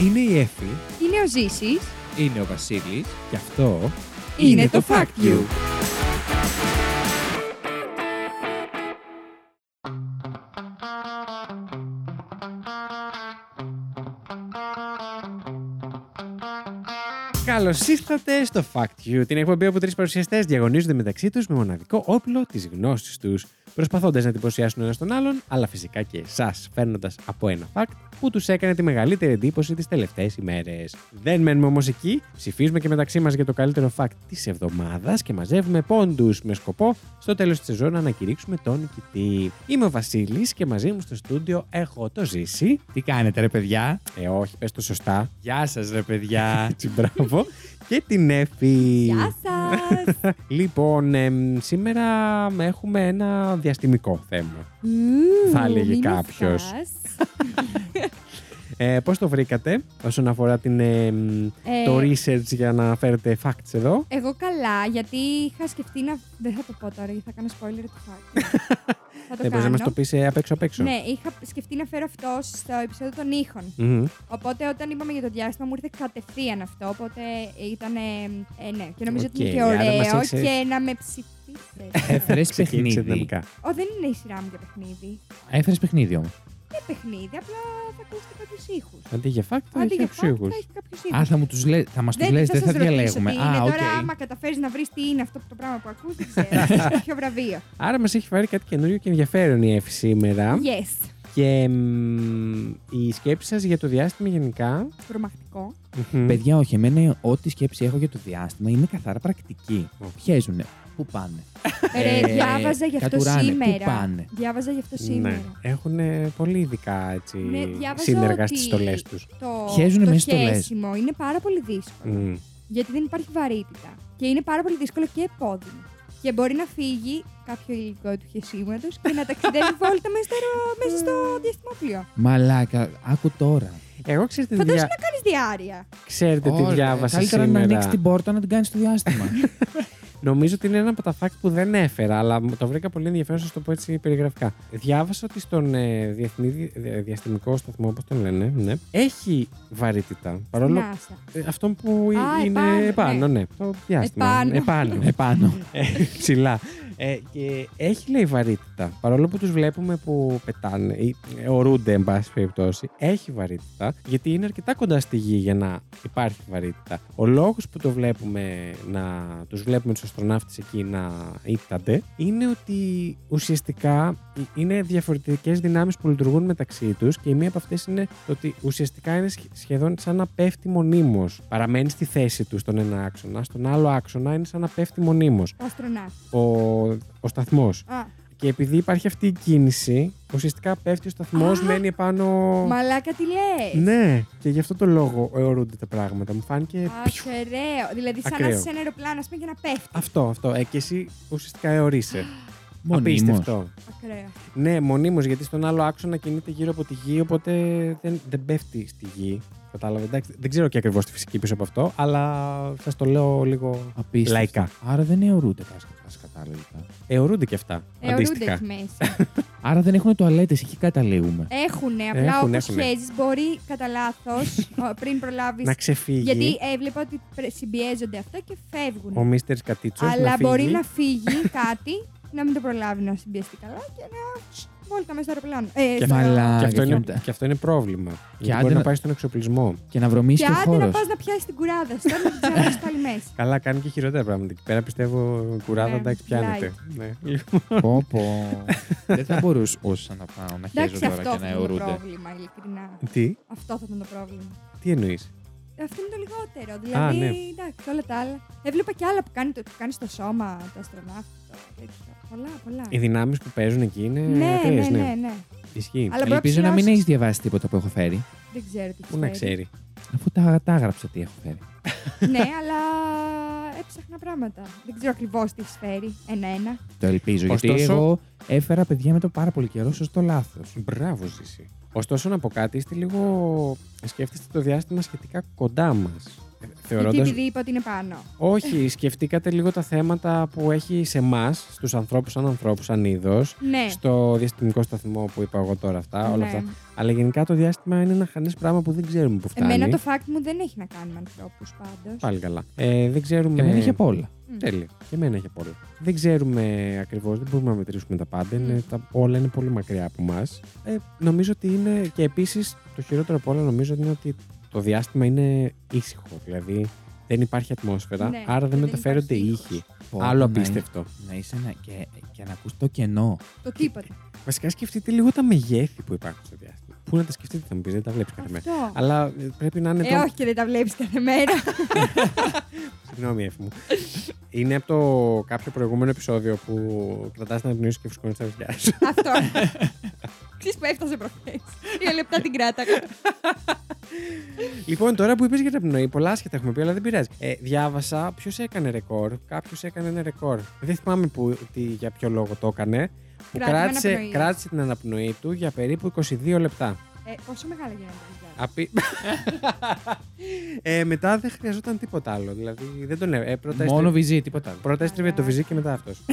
Είναι η Εφη. Είναι ο Ζήσης. Είναι ο Βασίλης. Και αυτό Είναι το Fact You. Καλώς ήρθατε στο Fact You, την εκπομπή όπου τρεις παρουσιαστές διαγωνίζονται μεταξύ τους με μοναδικό όπλο της γνώσης τους, προσπαθώντας να εντυπωσιάσουν ένας τον άλλον, αλλά φυσικά και εσάς, φέρνοντας από ένα fact που τους έκανε τη μεγαλύτερη εντύπωση τις τελευταίες ημέρες. Δεν μένουμε όμως εκεί, ψηφίζουμε και μεταξύ μας για το καλύτερο fact της εβδομάδας και μαζεύουμε πόντους με σκοπό στο τέλος της σεζόν να ανακηρύξουμε τον νικητή. Είμαι ο Βασίλης και μαζί μου στο στούντιο έχω το ζήσει. Τι κάνετε ρε παιδιά; Ε, όχι, πες το σωστά. Γεια σας ρε παιδιά. Έτσι, μπράβο. και την Εφη. Γεια σας. Λοιπόν, εμ, σήμερα έχουμε ένα διαστημικό θέμα. Μμμ, Θα έλεγε μην κάποιος. φας. Ε, πώς το βρήκατε όσον αφορά την, εμ, Ε, το research για να φέρετε facts εδώ; Εγώ καλά, γιατί είχα σκεφτεί να. Δεν θα το πω τώρα, γιατί θα κάνω spoiler του fact. θα το Δεν μπορείς να κάνω. μας το πεις ε, απ' έξω απ' έξω. Ναι, είχα σκεφτεί να φέρω αυτό στο επεισόδιο των ήχων. Μμμ. Οπότε όταν είπαμε για το διάστημα μου ήρθε κατευθείαν αυτό. Οπότε ήταν. Ε, ναι, και νομίζω ότι είναι Οκ, και άρα μας ωραίο έχεις- και να με ψηφίσετε. Έφερες Ξεκίνησε παιχνίδι. δυναμικά. Ω, δεν είναι η σειρά μου για παιχνίδι. Έφερες παιχνίδι όμως. Δεν παιχνίδι, απλά θα ακούσετε κάποιους ήχους. Αντί για fact θα Αντί έχει για fact, ήχους. θα έχει κάποιους ήχους. Α, θα, μου τους λέ... θα μας τους λες, δεν θα σας ρωτήσω διαλέγουμε. τι Α, είναι. οκ. Τώρα, άμα καταφέρεις να βρεις τι είναι αυτό το πράγμα που ακούς, δεν ξέρω. θα έχεις κάποιο βραβείο. Άρα μας έχει φέρει κάτι καινούριο και ενδιαφέρον η Εφη σήμερα. Yes. Και εμ, η σκέψη σας για το διάστημα γενικά. Τρομακτικό. μμμ. Παιδιά, όχι, εμένα ό,τι σκέψη έχω για το διάστημα είναι καθαρά πρακτική. Οκ. Πιέζουνε. Πού πάνε; Ρε, Ε, διάβαζα γι' αυτό κατουράνε. σήμερα. Πού πάνε; Διάβαζα γι' αυτό Ναι, σήμερα. έχουν πολύ ειδικά έτσι, Ναι, διάβαζα σύνεργα ότι στις στολές τους. Το, Χέζουνε το μέσα στις στολές. χέσιμο είναι πάρα πολύ δύσκολο. Μμ. Γιατί δεν υπάρχει βαρύτητα. Και είναι πάρα πολύ δύσκολο και επώδυνο. Και μπορεί να φύγει κάποιο υλικό του χεσίματο και να ταξιδεύει βόλτα μέσα στο, μέσα στο διαστημόπλιο. Μαλάκα, άκου τώρα. Εγώ ξέρετε, τι Φαντάζομαι δια... να κάνεις διάρκεια. ξέρετε τι Ωραία, διάβασα Καλύτερα σήμερα. να ανοίξεις την πόρτα να την κάνεις στο διάστημα. Νομίζω ότι είναι ένα από τα fact που δεν έφερα, αλλά μου το βρήκα πολύ ενδιαφέρον, σας το πω έτσι περιγραφικά. Διάβασα ότι στον ε, διεθνή δι- ε, διαστημικό σταθμό, όπω τον λένε, ναι, έχει βαρύτητα. Παρόλο Νάσα. ε, αυτό που Α, είναι επάνω, επάνω, ναι. ναι. Το διάστημα. Επάνω. επάνω. Επάνω. Ε, ψηλά. Ε, και έχει λέει βαρύτητα. Παρόλο που τους βλέπουμε που πετάνε ή ε, ορούνται, εν πάση περιπτώσει, έχει βαρύτητα γιατί είναι αρκετά κοντά στη γη για να υπάρχει βαρύτητα. Ο λόγος που το βλέπουμε να τους βλέπουμε τους αστροναύτες εκεί να ήττανται είναι ότι ουσιαστικά είναι διαφορετικές δυνάμεις που λειτουργούν μεταξύ τους και η μία από αυτές είναι το ότι ουσιαστικά είναι σχε- σχεδόν σαν να πέφτει μονίμως. Παραμένει στη θέση τους στον ένα άξονα, στον άλλο άξονα είναι σαν να πέφτει μονίμως Ο αστροναύτης. ο, ο σταθμός. Α, Και επειδή υπάρχει αυτή η κίνηση, ουσιαστικά πέφτει ο σταθμός, Α, μένει επάνω. μαλάκα τι λες; Ναι, και γι' αυτό το λόγο αιωρούνται τα πράγματα. Μου φάνηκε. Α, ακραίο. Δηλαδή, σαν να Ακραίο. είσαι σε ένα αεροπλάνο, ας πούμε, και να πέφτει. Αυτό, αυτό. Ε, και εσύ ουσιαστικά αιωρείσαι. Μονίμως. Απίστευτο. Ακραίο. Ναι, μονίμως γιατί στον άλλο άξονα κινείται γύρω από τη γη, οπότε δεν, δεν πέφτει στη γη. Κατάλαβε. Εντάξει, δεν ξέρω και ακριβώς τη φυσική πίσω από αυτό, αλλά σας το λέω λίγο Απίστευτο. λαϊκά. Άρα δεν αιωρούνται τα κατάλληλα. Αιωρούνται και αυτά. Αιωρούνται αντίστοιχα. εκεί μέσα. Άρα δεν έχουν τουαλέτες, εκεί καταλήγουμε. Έχουνε, απλά Έχουνε, όπως έχουνε. χέζεις μπορεί κατά λάθος πριν προλάβεις Να ξεφύγει Γιατί έβλεπα ότι πρε- συμπιέζονται αυτά και φεύγουν. ο Μίστερς Κατίτσος. Αλλά να φύγει. μπορεί να φύγει κάτι, να μην το προλάβει να συμπιεστεί καλά και να βόλτα μέσα στο αεροπλάνο. Ε, Και, στο- Μαλάκα. και, αυτό και είναι, μετά. και αυτό είναι πρόβλημα. Γιατί άντε μπορεί να να- πάει στον εξοπλισμό. Και να βρωμίσει Και και ο άντε να χώρος. πας να πιάσεις την κουράδα σου. Τώρα να την ξαναβρει πάλι μέσα. Καλά, κάνει και χειρότερα πράγματα. Εκεί πέρα πιστεύω κουράδα Ναι, εντάξει πιάνεται. Ναι. Πω, πω. δεν θα μπορούσα να πάω να χέζω Εντάξει, τώρα αυτό και θα να ήταν το αιωρούνται. πρόβλημα, ειλικρινά. Τι, Αυτό θα ήταν το πρόβλημα. τι εννοείς; Αυτό είναι το λιγότερο. Δηλαδή, ναι. εντάξει, όλα τα άλλα. Έβλεπα και άλλα που κάνει, το, που κάνεις στο σώμα, το αστροναύτη. Το, τέτοιο. Πολλά, πολλά. Οι δυνάμεις που παίζουν εκεί είναι ναι, ακραίες, ναι, ναι, ναι. Ισχύει. Αλλά μπορεί Ελπίζω να μην ψηλώσεις. έχεις διαβάσει τίποτα που έχω φέρει. Δεν ξέρω τι Πού να ξέρει. ξέρει. Αφού τα, τα έγραψα τι έχω φέρει. ναι, αλλά έψαχνα πράγματα. Δεν ξέρω ακριβώς τι έχεις φέρει. Ένα-ένα. Το ελπίζω. Γιατί Ωστόσο- εγώ έφερα παιδιά με το πάρα πολύ καιρό σωστό λάθος. Μπράβο, Ζήση. Ωστόσο, να πω κάτι, είστε λίγο. Σκέφτεστε το διάστημα σχετικά κοντά μας. Γιατί θεωρώντα. επειδή είπα ότι είναι πάνω. Όχι, σκεφτήκατε λίγο τα θέματα που έχει σε εμάς, στους ανθρώπους, σαν ανθρώπους, σαν είδος. Ναι. Στο διαστημικό σταθμό που είπα εγώ τώρα αυτά, όλα Ναι. αυτά. Αλλά γενικά το διάστημα είναι ένα χανές πράγμα που δεν ξέρουμε που φτάνει. Εμένα το fact μου δεν έχει να κάνει με ανθρώπους πάντως. Πάλι καλά. Ε, δεν ξέρουμε. Και εμένα είχε απ' όλα. Τέλεια. Και εμένα έχει απ' όλα. Δεν ξέρουμε ακριβώς, δεν μπορούμε να μετρήσουμε τα πάντα. Είναι, Μμ. τα, όλα είναι πολύ μακριά από εμάς. Ε, νομίζω ότι είναι. Και επίσης το χειρότερο από όλα νομίζω είναι ότι το διάστημα είναι ήσυχο. Δηλαδή δεν υπάρχει ατμόσφαιρα, Ναι, άρα δεν δεν μεταφέρονται υπάρχει ήχοι. Πω, Άλλο να απίστευτο. Να είσαι ένα, και, και να ακούς το κενό. Το τίποτα. Βασικά σκεφτείτε λίγο τα μεγέθη που υπάρχουν στο διάστημα. Πού να τα σκεφτείτε, θα μου πεις, δεν τα βλέπεις κάθε μέρα. Αυτό. Αλλά ε, πρέπει να είναι. Ε, το... όχι και δεν τα βλέπεις κάθε μέρα. Συγγνώμη, έφη μου. είναι από το κάποιο προηγούμενο επεισόδιο που κρατάς την αναπνοή σου και φουσκώνει τα αυτιά σου. Αυτό. Ξέρεις που έφτασε προχθές. Δύο λεπτά την κράταγα. λοιπόν, τώρα που είπες για την απνοή, πολλά άσχετα έχουμε πει, αλλά δεν πειράζει. Ε, διάβασα ποιος έκανε ρεκόρ. Κάποιος έκανε ένα ρεκόρ. Δεν θυμάμαι που, τι, για ποιο λόγο το έκανε. Που Κράτημα κράτησε, αναπνοής. κράτησε την αναπνοή του για περίπου 22 λεπτά. Ε, πόσο μεγάλα γίνανε τα παιδιά. Απί... ε, μετά δεν χρειαζόταν τίποτα άλλο. Δηλαδή δεν τον ε, πρώτα Μόνο έστριβε- βυζί, τίποτα άλλο. Πρώτα έστριβε το βυζί και μετά αυτός.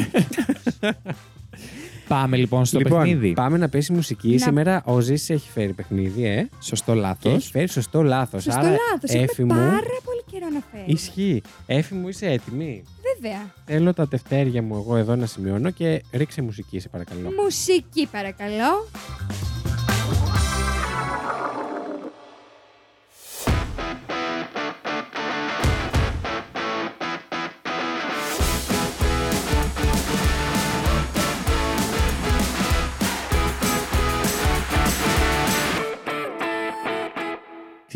Πάμε λοιπόν στο λοιπόν, παιχνίδι. πάμε να πέσει μουσική. Να- Σήμερα ο Ζήση έχει φέρει παιχνίδι, ε. Σωστό Και λάθος. έχεις; Φέρει σωστό λάθος. Σωστό Άρα, λάθος. Έφη Έχουμε μου, πάρα πολύ καιρό να φέρουμε. ισχύει. Έφη μου, είσαι έτοιμη; Βέβαια. Θέλω τα τευτέρια μου εγώ εδώ να σημειώνω και ρίξε μουσική, σε παρακαλώ. Μουσική παρακαλώ.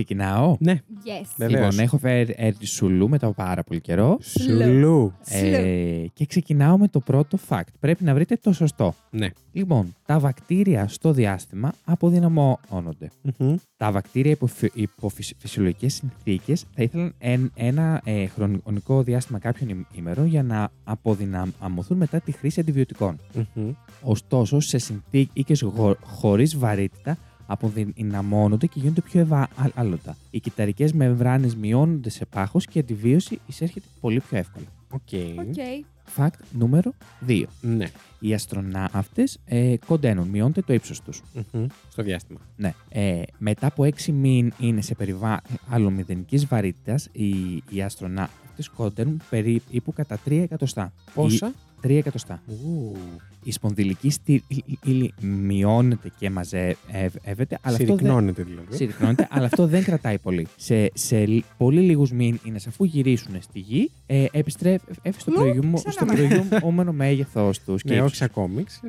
Ξεκινάω. Ναι, Yes. Βεβαίως. Λοιπόν, έχω φέρει έρτη σουλού μετά από πάρα πολύ καιρό. σουλού. Ε, και ξεκινάω με το πρώτο fact. Πρέπει να βρείτε το σωστό. Ναι. Λοιπόν, τα βακτήρια στο διάστημα αποδυναμώνονται. Μμμ. Τα βακτήρια υπό, φυ- υπό φυσ- φυσιολογικές συνθήκες θα ήθελαν εν- ένα ε, χρονικό διάστημα κάποιων ημ- ημερών για να αποδυναμωθούν μετά τη χρήση αντιβιωτικών. Μμμ. Ωστόσο, σε συνθήκε χωρίς βαρύτητα αποδυναμώνονται και γίνονται πιο ευάλωτα. Οι κυτταρικές μεμβράνες μειώνονται σε πάχος και η αντιβίωση εισέρχεται πολύ πιο εύκολα. Οκ. Οκ. Fact νούμερο 2. Ναι. Οι αστροναύτες ε, κονταίνουν, μειώνεται το ύψος τους. Μμμ. Στο διάστημα. Ναι. Ε, μετά από 6 μήνες σε περιβάλλον μηδενικής βαρύτητας, οι, οι αστροναύτες κονταίνουν περίπου κατά 3 εκατοστά. Πόσα; Η- 3 εκατοστά. Ου. Η σπονδυλική στήλη μειώνεται και μαζεύεται, αλλά αυτό δεν, Συρρυκνώνεται δηλαδή. συρρυκνώνεται, αλλά αυτό δεν κρατάει πολύ. Σε, σε λ- πολύ λίγους μήνε, αφού γυρίσουν στη γη, ε, επιστρέφει στο, Λου, προηγούμενο- ξανά στο μαζί. προηγούμενο μέγεθό του. Ναι, όχι σαν κόμιξ.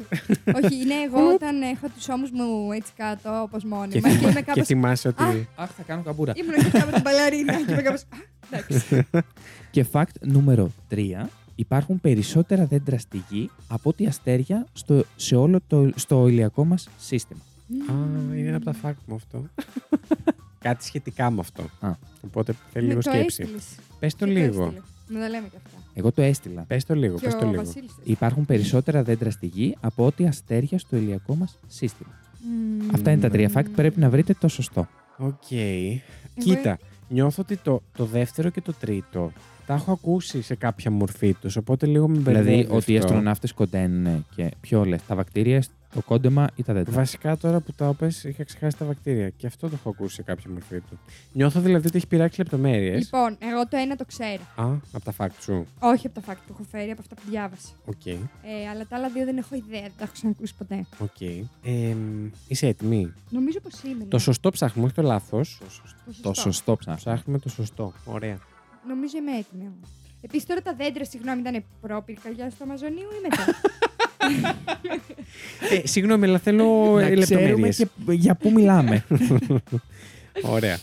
Όχι, είναι εγώ όταν έχω τους ώμους μου έτσι κάτω, όπως και, μόνιμα. Και, θυμά- είμαι και κάπω. θυμάσαι ότι. Αχ, θα κάνω καμπούρα. Ήμουν και κάπω την μπαλαρίνα. Και είμαι κάπως. Εντάξει. Και fact νούμερο 3. Υπάρχουν περισσότερα δέντρα στη γη από ότι αστέρια στο, σε όλο το στο ηλιακό μας σύστημα. Α, είναι ένα από τα fact μου αυτό. Κάτι σχετικά με αυτό. Α. Οπότε θέλει Με λίγο το σκέψη. έστειλες. Πες το Και λίγο. έστειλες. Να τα λέμε και αυτά. Εγώ το έστειλα. Πες το λίγο. Και Πες το ο λίγο. Βασίλης. Υπάρχουν περισσότερα δέντρα στη γη από ότι αστέρια στο ηλιακό μας σύστημα. Μμμ. Αυτά είναι τα τρία fact. Πρέπει να βρείτε το σωστό. Οκ. Κοίτα, νιώθω ότι το, το δεύτερο και το τρίτο τα έχω ακούσει σε κάποια μορφή τους. Οπότε λίγο με μπερδεύει. Δηλαδή ότι οι αυτό. αστροναύτες κονταίνουν και ποιο λες, τα βακτήρια, το κόντεμα ή τα δέντρα. Βασικά τώρα που το είπες είχα ξεχάσει τα βακτήρια. Και αυτό το έχω ακούσει σε κάποια μορφή του. Νιώθω δηλαδή ότι έχει πειράξει λεπτομέρειες. Λοιπόν, εγώ το ένα το ξέρω. Α, από τα fact σου. Όχι από τα fact που έχω φέρει, από αυτά που διάβασα. Οκ. Ε, αλλά τα άλλα δύο δεν έχω ιδέα, δεν τα έχω ξανακούσει ποτέ. Οκ. Ε, είσαι έτοιμη; Νομίζω πως είμαι. Το ναι. σωστό ψάχνουμε, όχι το λάθος. Το Το σωστό. σωστό ψάχνω. Ψάχνουμε το σωστό. Ωραία. Νομίζω είμαι έτοιμη. εγώ. Επίσης τώρα τα δέντρα, συγγνώμη, ήταν πρόπυρκαγιά στο Αμαζονίου ή μετά; ε, συγγνώμη, αλλά θέλω Να ξέρουμε λεπτομέρειες. και για πού μιλάμε. Ωραία.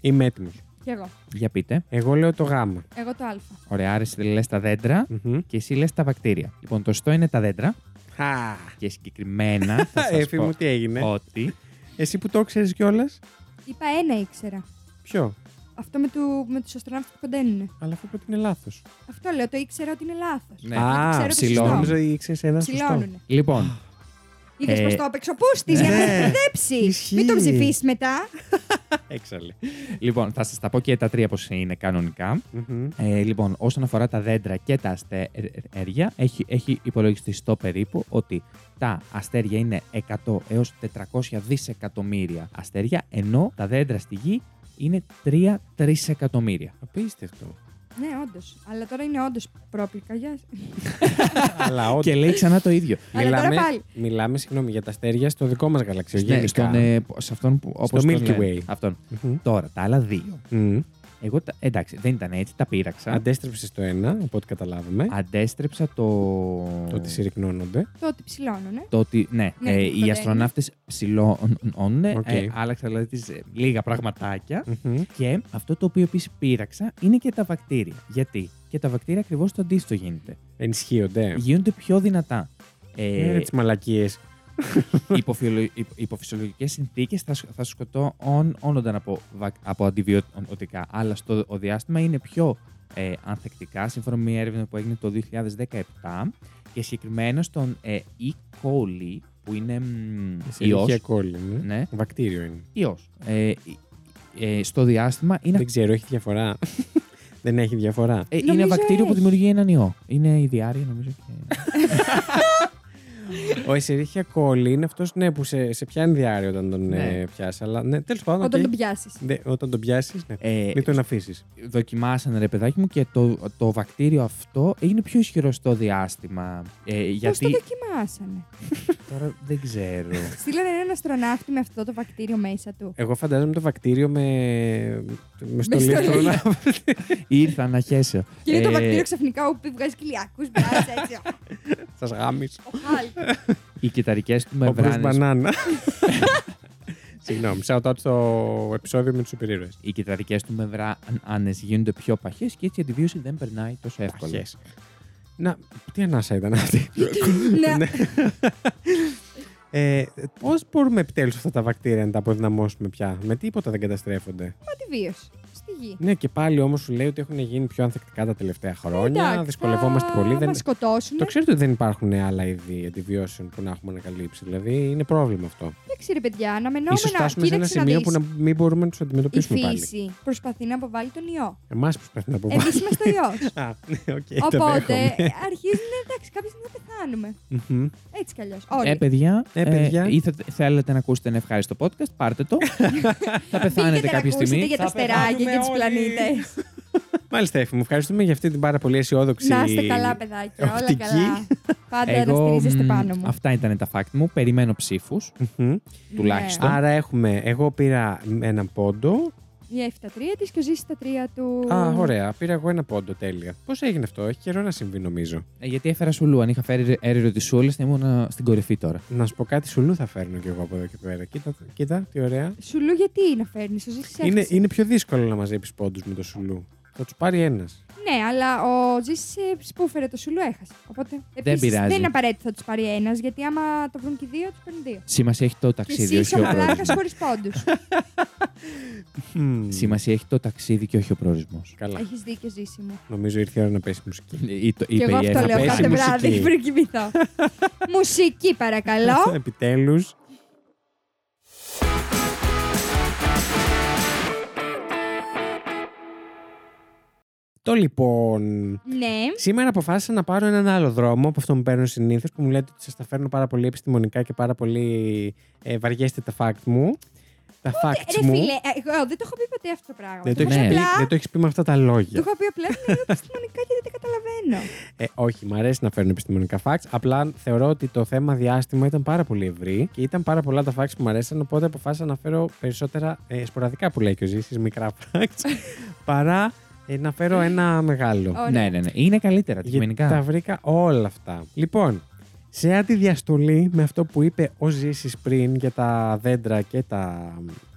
Είμαι έτοιμο. Κι εγώ. για πείτε. Εγώ λέω το γάμα. Εγώ το Α. Ωραία, άρα εσύ λες τα δέντρα Μμμ. και εσύ λες τα βακτήρια. Λοιπόν, το σωστό είναι τα δέντρα Χα. και συγκεκριμένα θα σας Έφη πω μου, τι έγινε. ότι Εσύ που το ξέρεις κιόλας; Είπα ένα ήξερα. Ποιο; Αυτό με, του, με τους αστροναύτες που κοντένουν. Αλλά αφού είπε ότι είναι λάθος. Αυτό λέω, το ήξερα ότι είναι λάθος. Ναι. Α, ξέρω το ψηλώνουν. σωστό. Νόμιζα ήξερε ένα σωστό. Ψηλώνουν. Λοιπόν, Είδε Ε, πω το έπαιξε ο Πούστη για να ναι. σε μπερδέψεις. Ισχύει. Μην τον ψηφίσεις μετά. Έξαλλη. λοιπόν, θα σας τα πω και τα τρία πώς είναι κανονικά. Μμμ. Ε, λοιπόν, όσον αφορά τα δέντρα και τα αστέρια, έχει, έχει υπολογιστεί στο περίπου ότι τα αστέρια είναι 100 έως 400 δισεκατομμύρια αστέρια, ενώ τα δέντρα στη γη είναι 3 τρισεκατομμύρια. Απίστευτο. Ναι, όντως. Αλλά τώρα είναι όντως πρόπληκα. Γεια Αλλά όντως. Και λέει ξανά το ίδιο. Αλλά τώρα Μιλάμε, πάλι. μιλάμε συγγνώμη, για τα αστέρια στο δικό μας γαλαξίο. Ναι, γενικά. στον, ε, σε αυτόν που. Όπως Στο τον Milky λένε. Way. Αυτόν. Μμμ. Τώρα, τα άλλα δύο. Μμμ. Εγώ, τα- εντάξει, δεν ήταν έτσι, τα πείραξα. Αντέστρεψες το ένα, από ό,τι καταλάβαμε. Αντέστρεψα το. Το ότι συρρικνώνονται. Το ότι ψηλώνουν. Το ότι, ναι, Ναι, ε, το οι κονταίνει. αστροναύτες ψηλώνουν. Οκ. Ε, άλλαξα δηλαδή τις, ε, λίγα πραγματάκια. Μμμ. Και αυτό το οποίο επίσης πείραξα είναι και τα βακτήρια. Γιατί; Και τα βακτήρια ακριβώς το αντίστοιχο γίνεται. Ενισχύονται. Γίνονται πιο δυνατά. Ε, Ε, τις μαλακίες. υπό φυσιολο- υπό- υπό φυσιολογικές συνθήκες θα, σκ- θα σκοτώνονταν από, βακ- από αντιβιωτικά, αλλά στο ο διάστημα είναι πιο ε, ανθεκτικά, σύμφωνα με μια έρευνα που έγινε το 2017 και συγκεκριμένα στον ε, E. coli, που είναι μ, ιός, E. coli, ναι. ναι, Βακτήριο είναι. ιός. Ε, ε, στο διάστημα είναι, Δεν ξέρω, έχει διαφορά. Δεν έχει διαφορά. ε, είναι Νομίζω βακτήριο που έχει. δημιουργεί έναν ιό. Είναι η διάρκεια νομίζω. Και... Ο Εσερίχια κόλι είναι αυτός ναι, που σε, σε πιάνει διάρκεια όταν τον Ναι. ε, πιάσεις. Αλλά ναι, τέλος πάντων. Όταν οκ. τον πιάσεις. Ναι, όταν τον πιάσεις, ναι. Ε, Μην τον αφήσεις. δοκιμάσανε ρε παιδάκι μου και το, το βακτήριο αυτό είναι πιο ισχυρό στο διάστημα. Ε, Πώς το γιατί δοκιμάσανε; τώρα δεν ξέρω. Στείλανε έναν αστροναύτη με αυτό το βακτήριο μέσα του. Εγώ φαντάζομαι το βακτήριο με, με στολή στολή. αστροναύτη. Ήρθα να χέσω. Και είναι το Ε, βακτήριο ξαφνικά που βγάζει κοιλιακούς μπράτσε έτσι. Σας γάμι. Ο Χάλκ. Οι κυταρικές του Ο Bruce μεμβράνες, Banana. Συγγνώμη, shout out στο επεισόδιο με τους υπερήρωες. οι κυταρικές του μεμβράνες γίνονται πιο παχές και έτσι η αντιβίωση δεν περνάει τόσο εύκολα. Παχές. Να, τι ανάσα ήταν αυτή; Ναι. Ε, Πώς μπορούμε επιτέλους αυτά τα βακτήρια να τα αποδυναμώσουμε πια; Με τίποτα δεν καταστρέφονται. Μα τη βίωση. Στη γη. Ναι, και πάλι όμως σου λέει ότι έχουν γίνει πιο ανθεκτικά τα τελευταία χρόνια. Εντάξει, Δυσκολευόμαστε θα πολύ. Δεν... Μας σκοτώσουν. Το ξέρετε ότι δεν υπάρχουν άλλα είδη αντιβιώσεων που να έχουμε ανακαλύψει. Δηλαδή είναι πρόβλημα αυτό. Εντάξει ρε παιδιά, αναμενόμενα. θα φτάσουμε σε ένα Κοίταξε να σημείο δεις. που να μην μπορούμε να τους Η αντιμετωπίσουμε πάλι. φύση προσπαθεί να αποβάλει τον ιό. Εμάς προσπαθεί να αποβάλει. Εμείς είμαστε ιός. Α, ναι, οκ, το Οπότε δέχομαι. αρχίζουν εντάξει, κάποια στιγμή να πεθάνουμε. Μμμ. Έτσι κι αλλιώς. Όλοι. Ε, παιδιά, Ε, παιδιά. ή θε- θέλετε να ακούσετε ένα ευχάριστο podcast, πάρτε το. θα πεθάνετε Πήγαινε να κάποια ακούσετε στιγμή. για τα Θα στεράκια πεθάνουμε και του όλοι. πλανήτες. Μάλιστα, Εφη, μου ευχαριστούμε για αυτή την πάρα πολύ αισιόδοξη. Να είστε καλά, παιδάκια. Όλα οπτική. καλά. Πάντα να Εγώ, στηρίζεστε μ, πάνω μου. Αυτά ήταν τα fact μου. Περιμένω ψήφους, Μμμ. τουλάχιστον. Άρα έχουμε, εγώ πήρα έναν πόντο. Η Εύη τα τρία της και ο Ζήση τα τρία του. Α, ωραία. Πήρα εγώ ένα πόντο, τέλεια. Πώς έγινε αυτό, έχει καιρό να συμβεί, νομίζω. Ε, γιατί έφερα σουλού. Αν είχα φέρει έρευνα τη σούλη, θα ήμουν ε, στην κορυφή τώρα. Να σου πω κάτι, σουλού θα φέρνω κι εγώ από εδώ και πέρα. Κοίτα, κοίτα τι ωραία. Σουλού γιατί να φέρνεις, ο Ζήση Είναι, είναι πιο δύσκολο να μαζέψεις πόντους με το σουλού. Θα τους πάρει ένας. Ναι, αλλά ο Ζήση που έφερε το Σουλού έχασε. Οπότε επίσης, πειράζει. δεν είναι απαραίτητο θα τους πάρει ένας, γιατί άμα το βρουν και οι δύο, τους παίρνουν δύο. Σημασία έχει το Και ταξίδι, εσύ όχι είσαι ο ο μαλάκα προορισμό. χωρίς πόντους. Σημασία έχει το ταξίδι και όχι ο προορισμό. Καλά. Έχεις δίκιο, Ζήση μου. Νομίζω ήρθε η ώρα να πέσει μουσική. Και Και εγώ αυτό λέω πέσει κάθε μουσική. βράδυ πριν κοιμηθώ. Μουσική, παρακαλώ. Επιτέλους. Το λοιπόν. ναι. Σήμερα αποφάσισα να πάρω έναν άλλο δρόμο από αυτό που παίρνω συνήθως, που μου λέτε ότι σας τα φέρνω πάρα πολύ επιστημονικά και πάρα πολύ ε, βαριέστε τα fact μου. Τα facts Ρε μου. φίλε, ε, εγώ δεν το έχω πει ποτέ αυτό το πράγμα. Δεν το, έχω έχεις Ναι. πει, απλά- δεν το έχεις πει με αυτά τα Το λόγια. έχω πει απλά είναι επιστημονικά και δεν τα καταλαβαίνω. Ε, όχι, μου αρέσει να φέρνω επιστημονικά facts. Απλά θεωρώ ότι το θέμα διάστημα ήταν πάρα πολύ ευρύ και ήταν πάρα πολλά τα facts που μου αρέσαν. Οπότε αποφάσισα να φέρω περισσότερα ε, σποραδικά που λέει και ο Ζήσης, μικρά facts, παρά ε, να φέρω ένα μεγάλο. Ωραία. Ναι, ναι, ναι. Είναι καλύτερα Γιατί τα αντικειμενικά. βρήκα όλα αυτά. Λοιπόν, σε αντιδιαστολή με αυτό που είπε ο Ζήσης πριν για τα δέντρα και τα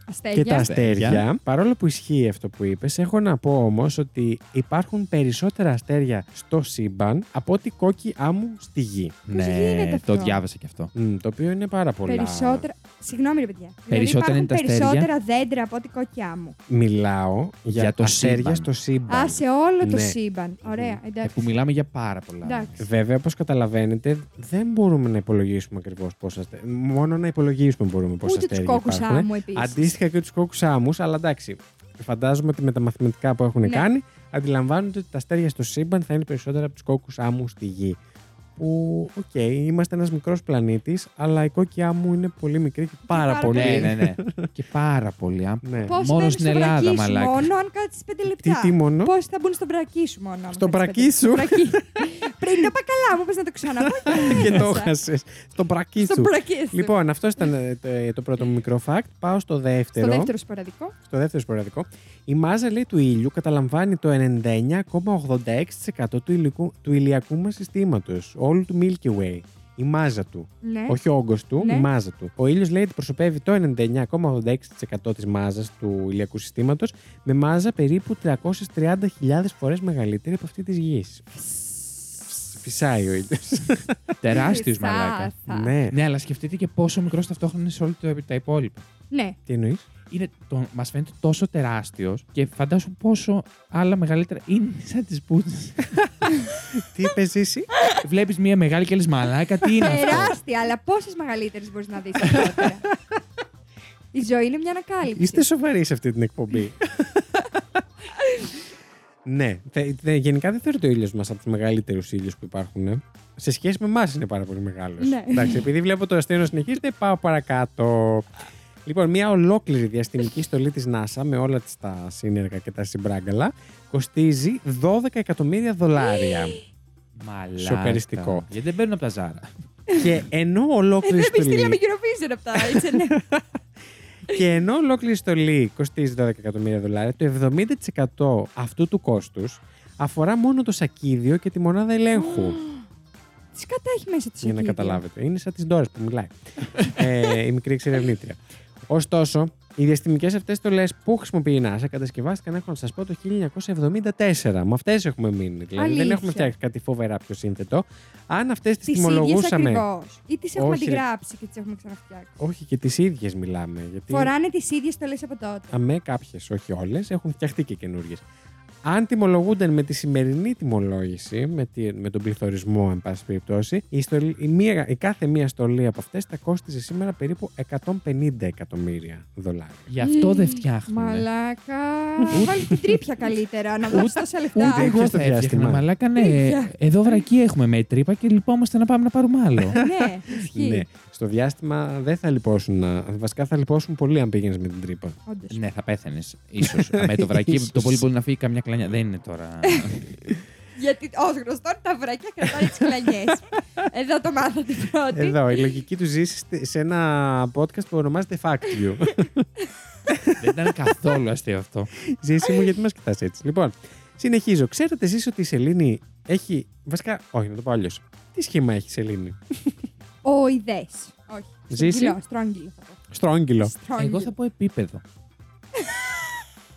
Αστέρια. και τα αστέρια. Αστέρια. Παρόλο που ισχύει αυτό που είπες, έχω να πω όμως ότι υπάρχουν περισσότερα αστέρια στο σύμπαν από ότι κόκκι άμμου στη γη. Πώς γίνεται Ναι, αυτό; το διάβασα και αυτό. Μμ, το οποίο είναι πάρα πολλά. Περισσότερα. Συγγνώμη, ρε παιδιά. Περισσότερα δηλαδή, είναι τα υπάρχουν αστέρια. περισσότερα δέντρα από ό,τι κόκκιά μου. Μιλάω για, Για το αστέρια σύμπαν. στο σύμπαν. Α, σε όλο το Ναι. σύμπαν. Ωραία, Ε, εντάξει. που μιλάμε για πάρα πολλά. Εντάξει. Βέβαια, όπως καταλαβαίνετε, δεν μπορούμε να υπολογίσουμε ακριβώς πόσα αστέρια. Μόνο να υπολογίσουμε μπορούμε πόσα Ούτε τους αστέρια κόκκους υπάρχουν. άμμου επίσης. Αντίστοιχα, αντίστοιχα και τους κόκκους άμμου, αλλά εντάξει. Φαντάζομαι ότι με τα μαθηματικά που έχουν Ναι. κάνει, αντιλαμβάνονται ότι τα αστέρια στο σύμπαν θα είναι περισσότερα από τους κόκκους άμμου στη γη. Που, οκ, είμαστε ένας μικρός πλανήτης, αλλά οι κόκκοι άμμου είναι πολύ μικροί και πάρα, πάρα πολύ. Ναι, ναι, ναι. και πάρα πολύ. αν- Ναι. Πώς Μόνο στην Ελλάδα, μαλάκα. Μόνο αν κάτσεις 5 Τι, λεπτά. τι μόνο; Πώς θα μπουν στο μπρακί σου μόνο. άμα Στο κάτσεις μπρακί πέντε- σου; στο μπρακί. Πριν το μπακαλά μου, πες να το ξαναπώ. και το έχασα. έχασε. Στο μπρακί Στο σου. μπρακί σου. Λοιπόν, αυτό ήταν ε, το, ε, το πρώτο μου μικρό fact. Πάω στο δεύτερο. Στο δεύτερο σποραδικό. Στο δεύτερο σποραδικό. Η μάζα λέει, του ήλιου καταλαμβάνει το 99,86% του, υλικού, του ηλιακού μας συστήματος. Όλου του Milky Way. Η μάζα του. Ναι. Όχι ο όγκος του, Ναι. η μάζα του. Ο ήλιος λέει ότι προσωπεύει το 99,86% της μάζας του ηλιακού συστήματος, με μάζα περίπου 330.000 φορές μεγαλύτερη από αυτή της γης. Φυσάει ο ήλιος. Τεράστιος Φυσά, μαλάκα. θα. ναι. Ναι, αλλά σκεφτείτε και πόσο μικρός ταυτόχρονα είναι σε όλα τα- τα υπόλοιπα. Ναι. Τι εννοείς; Είναι το, μας φαίνεται τόσο τεράστιος και φαντάσου πόσο άλλα μεγαλύτερα είναι σαν τις πούτσες. Τι είπες, Ζήση. Βλέπεις μία μεγάλη και λες μαλάκα, τι είναι αυτό; Τεράστια, αλλά πόσες μεγαλύτερες μπορείς να δεις αργότερα; Η ζωή είναι μια ανακάλυψη. Είστε σοβαροί σε αυτή την εκπομπή. ναι. Θε- θε- γενικά δεν θεωρείται ο ήλιος μας από τους μεγαλύτερους ήλιους που υπάρχουν. ε. Σε σχέση με εμάς είναι πάρα πολύ μεγάλος. Ναι. Εντάξει, επειδή βλέπω το αστείο να συνεχίζεται, πάω παρακάτω. Λοιπόν, μια ολόκληρη διαστημική στολή της NASA με όλα της τα σύνεργα και τα συμπράγκαλα κοστίζει 12 εκατομμύρια δολάρια. Μαλάκα. Σοκαριστικό. Γιατί δεν παίρνουν από τα ζάρα. και ενώ ολόκληρη Πρέπει στολή... στείλαμε Eurovision από τα H&M. Και ενώ ολόκληρη στολή κοστίζει 12 εκατομμύρια δολάρια, το 70% αυτού του κόστους αφορά μόνο το σακίδιο και τη μονάδα ελέγχου. Τι κατά έχει μέσα τη για να καταλάβετε. Είναι σαν τις Ντόρες που μιλάει. ε, η μικρή εξερευνήτρια. Ωστόσο, οι διαστημικές αυτές στολές που χρησιμοποιεί η NASA κατασκευάστηκαν, έχω να σας πω, το 1974. Με αυτές έχουμε μείνει. Δηλαδή δεν Αλήθεια. έχουμε φτιάξει κάτι φοβερά πιο σύνθετο. Αν αυτές τις Τις ίδιες τιμολογούσαμε. ακριβώς. Ή τις έχουμε Όχι, ρε. αντιγράψει και τις έχουμε ξαναφτιάξει. Όχι και τις ίδιες μιλάμε. Γιατί... Φοράνε τις ίδιες στολές από τότε. Αμέ κάποιες, όχι όλες, έχουν φτιαχτεί και καινούριες. Αν τιμολογούνταν με τη σημερινή τιμολόγηση, με, τη, με τον πληθωρισμό, εν πάση περιπτώσει, η, στολή, η, μία, η κάθε μία στολή από αυτές θα κόστιζε σήμερα περίπου 150 εκατομμύρια δολάρια. Γι' αυτό δεν φτιάχνουν. Μαλάκα. Βάλει την τρύπια καλύτερα, να δώσει τόσα λεφτά. Ούτε εγώ στο θα έφτιαχνα. διάστημα. Μαλάκα, ναι. Τρύπια. Εδώ βρακή έχουμε με τρύπα και λυπόμαστε να πάμε να πάρουμε άλλο. ναι, ισχύει. Ναι. Στο διάστημα δεν θα λυπώσουν. να- Βασικά θα λυπώσουν πολύ αν πήγαινες με την τρύπα. Όντως. ναι, θα πέθανε. σω. με το βρακί Ίσως. το πολύ μπορεί να φύγει καμιά κλανιά. Δεν είναι τώρα. Γιατί ως γνωστόν τα βρακιά κρατάνε τις κλανιές. Εδώ το μάθατε πρώτη. Εδώ, η λογική του ζήσει σε ένα podcast που ονομάζεται Fact You. δεν ήταν καθόλου αστείο αυτό. Ζήσει μου, γιατί μας κοιτάς έτσι. Λοιπόν, συνεχίζω. Ξέρετε εσείς ότι η Σελήνη έχει. Βασικά, όχι, να το πω αλλιώς. Τι σχήμα έχει η Σελήνη; Ο ιδέ. Όχι. Ζήση; Στρογγυλό, στρόγγυλο θα πω. Στρόγγυλο. Στρόγγυλο. Εγώ θα πω επίπεδο.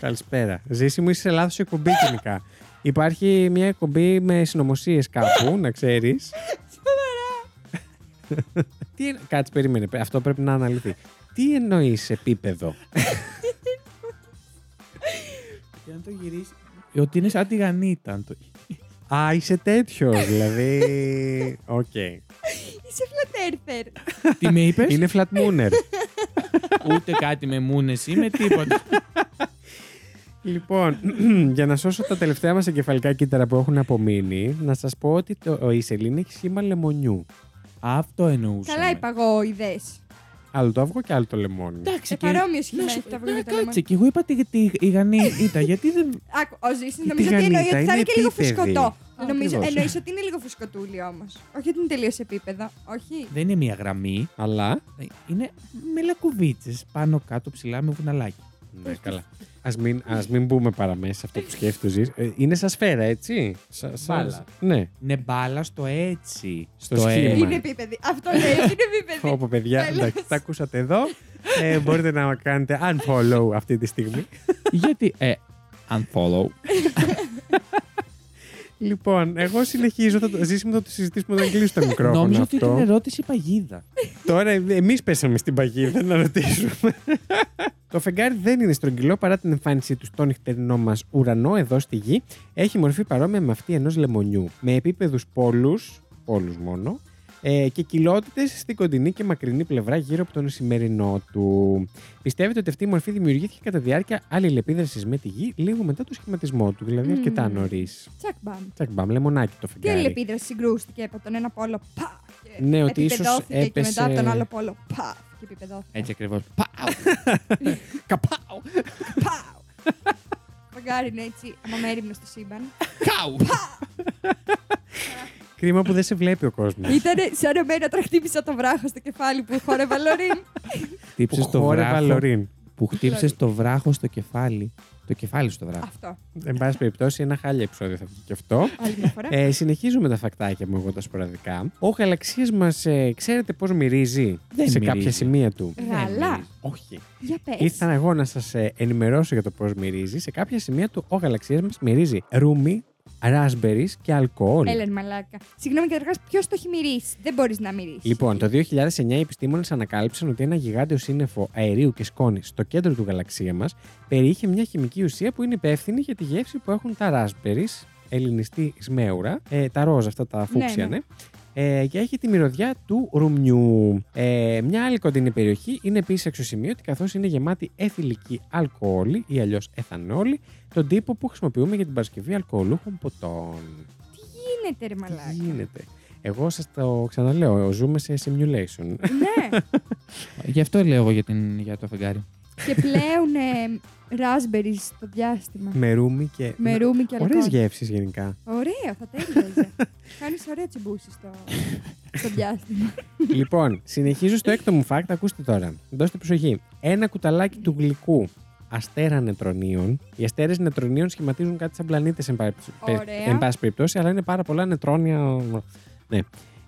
Καλησπέρα. Ζήση μου, είσαι σε λάθος εκπομπή γενικά. Υπάρχει μια εκπομπή με συνωμοσίες κάπου, να ξέρεις. Τι εννο- Κάτσε, περίμενε. Αυτό πρέπει να αναλυθεί. Τι εννοείς επίπεδο; Για να το γυρίσει. Ότι είναι σαν τηγανίτα. αν το- Α, είσαι τέτοιος, δηλαδή. Οκ. Είσαι flat earther. Τι με είπες, Είναι flat mooner. Ούτε κάτι με μούνε ή με τίποτα. Λοιπόν, για να σώσω τα τελευταία μας εγκεφαλικά κύτταρα που έχουν απομείνει, να σας πω ότι το, η Σελήνη έχει σχήμα λεμονιού. Αυτό εννοούσα. Καλά είπα εγώ ιδέες. Άλλο το αυγό και άλλο το λεμόνι. Εντάξει, Ε, και- παρόμοιος σχήμα Να σου- έχει το αυγό ναι, και το Κάτσε, λεμόνι. και εγώ είπα τη, τη, η γανίτα. γιατί δεν. Άκου, ο Ζήσης Η νομίζω ότι τηγανίτα εννοεί ότι θα είναι είναι και λίγο επίπεδη. φουσκωτό. Α, Νομίζω ακριβώς. εννοείς ότι είναι λίγο φουσκωτούλι όμως. Όχι ότι είναι τελείως επίπεδο. Όχι. δεν είναι μία γραμμή. Αλλά. Είναι με λακκουβίτσες πάνω κάτω ψηλά με βουναλάκι. Ναι, καλά. Α μην, ας μην μπούμε παραμέσα σε αυτό που σκέφτεται ο Ζής. Ε, είναι σαν σφαίρα, έτσι. Σα, σαν- Μπάλα. Ναι. Είναι μπάλα στο έτσι. Στο σχήμα. Είναι επίπεδη. Αυτό λέει ότι είναι επίπεδη. Όπω παιδιά, Τέλος. εντάξει, τα ακούσατε εδώ. Ε, μπορείτε να κάνετε unfollow αυτή τη στιγμή. Γιατί. Ε, unfollow. Λοιπόν, εγώ συνεχίζω. Θα το ζήσουμε, θα το συζητήσουμε όταν κλείσει το μικρόφωνο Νόμιζα ότι αυτό. ήταν ερώτηση παγίδα. Τώρα εμείς πέσαμε στην παγίδα να ρωτήσουμε. το φεγγάρι δεν είναι στρογγυλό παρά την εμφάνισή του στο νυχτερινό μας ουρανό εδώ στη γη. Έχει μορφή παρόμοια με αυτή ενός λεμονιού. Με επίπεδους πόλους, πόλους μόνο, Ε, και κοιλότητες στην κοντινή και μακρινή πλευρά γύρω από τον σημερινό του. Πιστεύετε ότι αυτή η μορφή δημιουργήθηκε κατά τη διάρκεια αλληλεπίδρασης με τη γη λίγο μετά το σχηματισμό του, δηλαδή Μμμ. αρκετά νωρίς. Τσακ μπαμ. Τσακ μπαμ, λεμονάκι το Τι φεγγάρι. αλληλεπίδραση συγκρούστηκε από τον ένα πόλο. Πα! Και Ναι, ότι ίσως επιπεδώθηκε και έπεσε- μετά από τον άλλο πόλο. Πα! Και επιπεδώθηκε. Έτσι ακριβώς. Καπάω! Πάω! Φεγγάρι είναι έτσι, αμαμέριμνο στο σύμπαν. Κάου! Κρίμα που δεν σε βλέπει ο κόσμος. Ήταν σαν εμένα τώρα χτύπησα το βράχο στο κεφάλι που χόρευα λωρίν. Χτύπησες το Χόρευα βράχο Λωρίν. που χτύπησες το βράχο στο κεφάλι. Το κεφάλι στο βράχο. Αυτό. Εν πάση περιπτώσει, ένα χάλια επεισόδιο θα βγει και αυτό. Άλλη μια φορά. Ε, συνεχίζουμε τα φακτάκια μου εγώ τα σποραδικά. Ο γαλαξία μας, ε, ξέρετε πώς μυρίζει; Δεν σε μυρίζει. κάποια σημεία του. Γαλά. Όχι. Για πες. Ήρθα εγώ να σας ενημερώσω για το πώς μυρίζει. Σε κάποια σημεία του ο γαλαξία μας μυρίζει ρούμι, raspberries και αλκοόλ. Έλεν μαλάκα. Συγγνώμη, καταρχάς, ποιος το έχει μυρίσει; Δεν μπορείς να μυρίσεις. Λοιπόν, το 2009 οι επιστήμονες ανακάλυψαν ότι ένα γιγάντιο σύννεφο αερίου και σκόνη στο κέντρο του γαλαξία μας περιείχε μια χημική ουσία που είναι υπεύθυνη για τη γεύση που έχουν τα raspberries, ελληνιστή σμέουρα, ε, τα ροζ, αυτά τα φούξια, ναι. ναι. Ε, και έχει τη μυρωδιά του ρουμνιού. Ε, μια άλλη κοντινή περιοχή είναι επίσης αξιοσημείωτη καθώς είναι γεμάτη εθιλική αλκοόλη ή αλλιώς εθανόλη, τον τύπο που χρησιμοποιούμε για την παρασκευή αλκοολούχων ποτών. γίνεται, ρε Τι μαλάκα; γίνεται; Εγώ σας το ξαναλέω, ζούμε σε simulation. ναι. Γι' αυτό λέω εγώ για, την, για το φεγγάρι. και πλέον ε, raspberries στο διάστημα. με ρούμι και. Με ρούμι και Ωραίες αλκοόλ. γεύσεις γενικά. Ωραίο, θα τέριαζε. Κάνεις ωραία τσιμπούση στο, στο διάστημα. λοιπόν, συνεχίζω στο έκτο μου fact. Ακούστε τώρα. Δώστε προσοχή. Ένα κουταλάκι του γλυκού αστέρα νετρονίων. Οι αστέρες νετρονίων σχηματίζουν κάτι σαν πλανήτες, εν, πα- πε- Ωραία. εν πάση περιπτώσει, αλλά είναι πάρα πολλά νετρόνια. Ναι.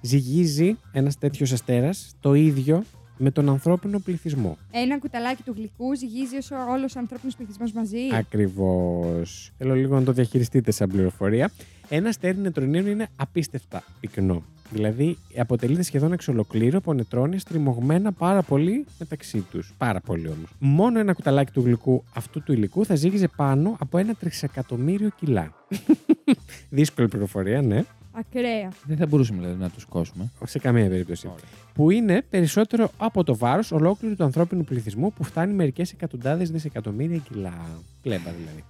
Ζυγίζει ένας τέτοιος αστέρας το ίδιο με τον ανθρώπινο πληθυσμό. Ένα κουταλάκι του γλυκού ζυγίζει όσο όλος ο ανθρώπινος πληθυσμός μαζί. Ακριβώς. Θέλω λίγο να το διαχειριστείτε σαν πληροφορία. Ένα αστέρι νετρονίων είναι απίστευτα πυκνό. Δηλαδή αποτελείται σχεδόν εξ ολοκλήρου από νετρόνια στριμωγμένα πάρα πολύ μεταξύ τους. Πάρα πολύ όμως. Μόνο ένα κουταλάκι του γλυκού αυτού του υλικού θα ζύγιζε πάνω από ένα τρισεκατομμύριο κιλά. Δύσκολη πληροφορία, ναι. Ακραία. Δεν θα μπορούσαμε δηλαδή, να τους κόσουμε. Σε καμία περίπτωση. Ωραία. Που είναι περισσότερο από το βάρος ολόκληρου του ανθρώπινου πληθυσμού που φτάνει μερικές εκατοντάδες δισεκατομμύρια κιλά. Πλέμπα δηλαδή.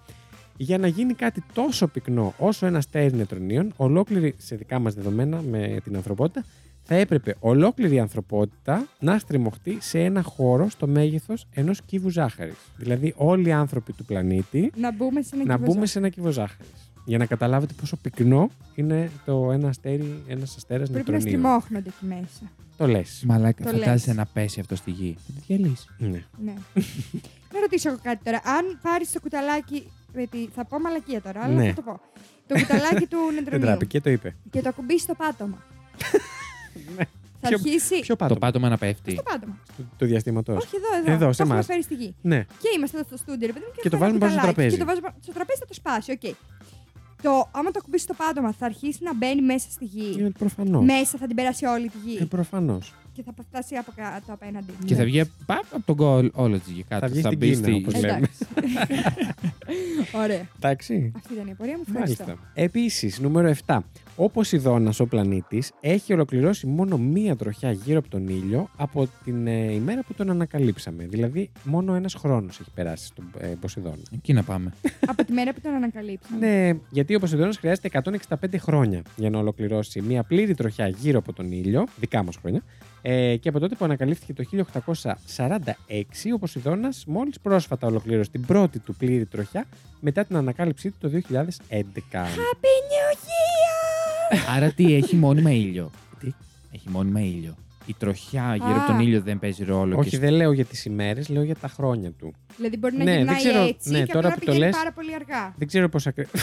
Για να γίνει κάτι τόσο πυκνό όσο ένα αστέρι νετρονίων, ολόκληρη σε δικά μας δεδομένα με την ανθρωπότητα, θα έπρεπε ολόκληρη η ανθρωπότητα να στριμωχτεί σε ένα χώρο στο μέγεθος ενός κύβου ζάχαρης. Δηλαδή, όλοι οι άνθρωποι του πλανήτη Να μπούμε σε ένα να κυβοζά. μπούμε σε ένα κύβο ζάχαρης. Για να καταλάβετε πόσο πυκνό είναι το ένα αστέρι, ένας αστέρας Πρέπει να νετρονίων. στριμώχνονται εκεί μέσα. Το λες. Μαλάκα, Το φαντάζεσαι λες. να πέσει αυτό στη γη. Θα τη διαλύσει. Ναι. Ναι. να ρωτήσω εγώ κάτι τώρα. Αν πάρεις το κουταλάκι. Γιατί θα πω μαλακία τώρα, αλλά Ναι. θα το πω. Το κουταλάκι του Δεν νετρονίου τράπηκε, το είπε. και το ακουμπήσει στο πάτωμα. Ναι. Θα Ποιο- αρχίσει. Ποιο Το πάτωμα; πάτωμα να πέφτει. Στο πάτωμα. του, του διαστήματο. Όχι εδώ, εδώ. Εδώ, το σε έχουμε εμάς. φέρει στη γη. Ναι. Και είμαστε εδώ στο στούντιο, ρε παιδί μου, Και το έχουμε ένα βάζουμε πάνω στο κουταλάκι. τραπέζι. Και το βάζουμε στο τραπέζι θα το σπάσει, οκ. Το, άμα το ακουμπήσεις στο πάτωμα, θα αρχίσει να μπαίνει μέσα στη γη. Είναι προφανώς. Μέσα θα την περάσει όλη τη γη. Ε, προφανώς. Και θα φτάσει από κάτω απέναντι. Και θα βγει παπ, από τον κόλ όλο τη γη κάτω. Θα βγει στην μπει Κίνα, όπως λέμε. Εντάξει. Ωραία. Εντάξει. Αυτή ήταν η απορία μου. Ευχαριστώ. Μάλιστα. Επίσης, νούμερο 7. Ο Ποσειδώνας, ο πλανήτης, έχει ολοκληρώσει μόνο μία τροχιά γύρω από τον ήλιο από την ε, ημέρα που τον ανακαλύψαμε. Δηλαδή, μόνο ένας χρόνος έχει περάσει στον ε, Ποσειδώνα. Εκεί να πάμε. από τη μέρα που τον ανακαλύψαμε. Ναι, γιατί ο Ποσειδώνας χρειάζεται 165 χρόνια για να ολοκληρώσει μία πλήρη τροχιά γύρω από τον ήλιο, δικά μας χρόνια. Ε, και από τότε που ανακαλύφθηκε το 1846, ο Ποσειδώνας μόλις πρόσφατα ολοκλήρωσε την πρώτη του πλήρη τροχιά μετά την ανακάλυψή του το 2011. Happy New Year! Άρα τι, έχει μόνιμα ήλιο. Τι; Έχει μόνιμα ήλιο. Η τροχιά γύρω Α. από τον ήλιο δεν παίζει ρόλο. Όχι, και... δεν λέω για τις ημέρες, λέω για τα χρόνια του. Δηλαδή μπορεί να Ναι, δεν γυρνάει ξέρω- έτσι ναι, και τώρα απλά που το πηγαίνει λες- πάρα πολύ αργά. Δεν ξέρω πώς ακριβώ.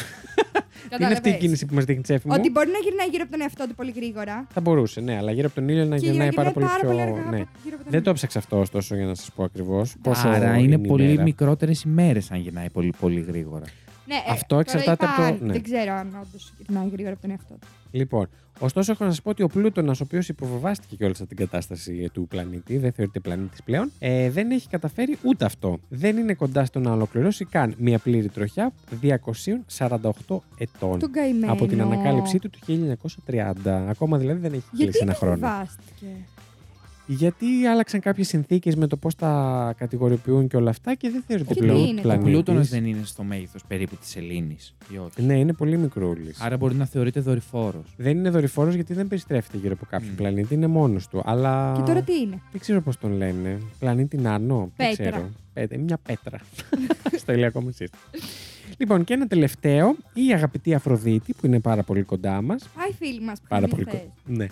Είναι αυτή η Κατάλαβες. κίνηση που μας δείχνει τσέφι μου. Ότι μπορεί να γυρνάει γύρω από τον εαυτό του πολύ γρήγορα. Θα μπορούσε, ναι, αλλά γύρω από τον ήλιο να και γυρνάει πάρα πολύ πιο. αργά ναι. από- γύρω από τον Δεν το έψαξα αυτό ωστόσο για να σας πω ακριβώς. Άρα είναι η πολύ ημέρα. μικρότερες ημέρες αν γυρνάει πολύ, πολύ γρήγορα. Ναι, ε, Αυτό τώρα εξαρτάται είπα από το- αν. ναι. Δεν ξέρω αν όντως γυρνάει γρήγορα από τον εαυτό του. Λοιπόν, ωστόσο έχω να σας πω ότι ο Πλούτονας, ο οποίος υποβεβάστηκε κιόλας από την κατάσταση ε, του πλανήτη, δεν θεωρείται πλανήτης πλέον, ε, δεν έχει καταφέρει ούτε αυτό. Δεν είναι κοντά στο να ολοκληρώσει καν μια πλήρη τροχιά 248 ετών. Τον καημένο. Από την ανακάλυψή του του 1930. Ακόμα δηλαδή δεν έχει Γιατί κλείσει ένα δεν χρόνο. φοβάστηκε; Γιατί άλλαξαν κάποιες συνθήκες με το πώς τα κατηγοριοποιούν και όλα αυτά και δεν θεωρείται Και πλέον τι είναι το Ο πλανήτης. Πλούτονα δεν είναι στο μέγεθος περίπου της Ελλήνης. Ναι, είναι πολύ μικρούλης. Άρα μπορεί να θεωρείται δορυφόρος. Δεν είναι δορυφόρος γιατί δεν περιστρέφεται γύρω από κάποιο Μμ. πλανήτη, είναι μόνος του. Αλλά. Και τώρα τι είναι; Δεν ξέρω πώς τον λένε. Πλανήτη Νάνο. Δεν Πέτρα. ξέρω. Πέτρα. Μια πέτρα. Στο ηλιακό μα σύστημα. Λοιπόν, και ένα τελευταίο. Η αγαπητή Αφροδίτη, που είναι πάρα πολύ κοντά μας. Πάει φίλοι μας που Πάρα είχαν πολύ χθες. κοντά. Ναι.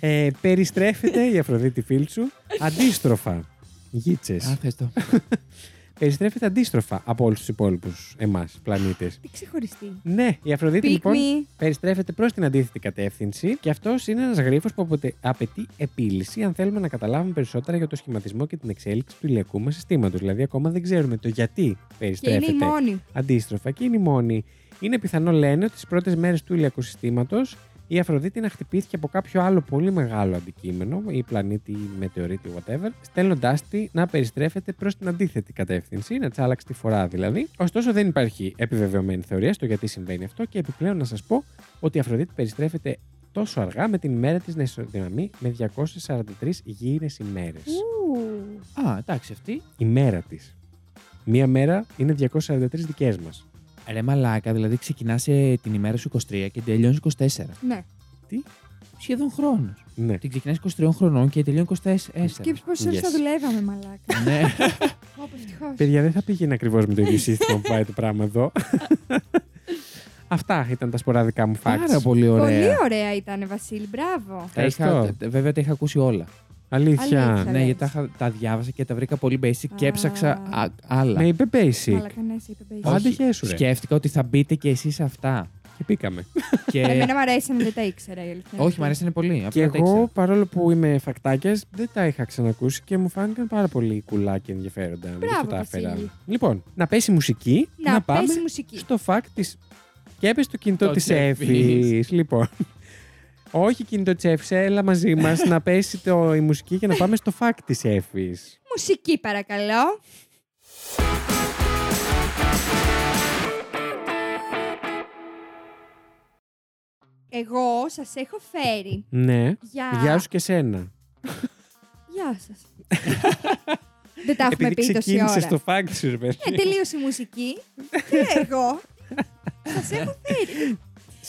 Ε, περιστρέφεται η Αφροδίτη φίλη σου αντίστροφα. Γίτσε. Α, θες το. περιστρέφεται αντίστροφα από όλους τους υπόλοιπους εμάς πλανήτες. Τι ξεχωριστή. Ναι, η Αφροδίτη Pick λοιπόν me. περιστρέφεται προς την αντίθετη κατεύθυνση και αυτός είναι ένας γρίφος που αποτε- απαιτεί επίλυση αν θέλουμε να καταλάβουμε περισσότερα για το σχηματισμό και την εξέλιξη του ηλιακού μας συστήματος. Δηλαδή, ακόμα δεν ξέρουμε το γιατί Και είναι περιστρέφεται η μόνη. αντίστροφα και είναι η μόνη. Είναι πιθανό, λένε, ότι τις πρώτες μέρες του ηλιακού συστήματος η Αφροδίτη να χτυπήθηκε από κάποιο άλλο πολύ μεγάλο αντικείμενο, ή πλανήτη, ή μετεωρίτη, whatever, στέλνοντάς τη να περιστρέφεται προς την αντίθετη κατεύθυνση, να της άλλαξε τη φορά δηλαδή. Ωστόσο, δεν υπάρχει επιβεβαιωμένη θεωρία στο γιατί συμβαίνει αυτό και επιπλέον να σας πω ότι η Αφροδίτη περιστρέφεται τόσο αργά με την ημέρα της να ισοδυναμεί με 243 γύρες ημέρε. Ου. Α, εντάξει, αυτή. Η μέρα της. Μία μέρα είναι 243 δικές μας. Ρε μαλάκα, δηλαδή ξεκινάς την ημέρα σου 23 και τελειώνεις 24. Ναι. Σχεδόν χρόνος. Ναι. Την ξεκινάς 23 χρονών και τελειώνει 24. Σκέψου πόσες ώρες Yes. θα δουλεύαμε, μαλάκα. ναι. Πω, πω, ευτυχώς. Παιδιά, δεν θα πήγαινε ακριβώς με το ίδιο σύστημα που πάει το πράγμα εδώ. Αυτά ήταν τα σποραδικά μου facts. Πάρα πολύ ωραία. Πολύ ωραία ήταν, Βασίλη. Μπράβο. Τα είχα, Ευχαριστώ. βέβαια τα είχα ακούσει όλα. Αλήθεια. Αλήθεια. Ναι, λες. γιατί τα, είχα- τα διάβασα και τα βρήκα πολύ basic και Α. έψαξα α, άλλα. Με είπε basic. Μαλάκα, ναι, σε είπε basic. Άντε χέσου, ρε. Σκέφτηκα ότι θα μπείτε και εσείς σε αυτά. Και πήκαμε. και... Εμένα μου αρέσαν, δεν τα ήξερα η αλήθεια. είναι Όχι, αυτή. μου αρέσανε πολύ. Απλά και τα εγώ, ήξερα. παρόλο που είμαι φακτάκιας, δεν τα είχα ξανακούσει και μου φάνηκαν πάρα πολύ κουλά και ενδιαφέροντα. Γι' αυτό τα έφερα. Βασίλη. Λοιπόν, να πέσει μουσική, Να, να, πάμε πέσει μουσική. στο fact τη. Και έπεσε το κινητό Το της Τσέφης. Εφη. Λοιπόν. Όχι κινητό τη Εφη, έλα μαζί μας να πέσει το, η μουσική και να πάμε στο fact της Εφη. Μουσική, παρακαλώ. Εγώ σας έχω φέρει Ναι. για... Γεια σου και σένα. Γεια σας. Δεν τα έχουμε Επειδή πει τόση ξεκίνησε ώρα. το fact σου, ρε παιδί. Ε, τελείωσε η μουσική. και εγώ σας έχω φέρει.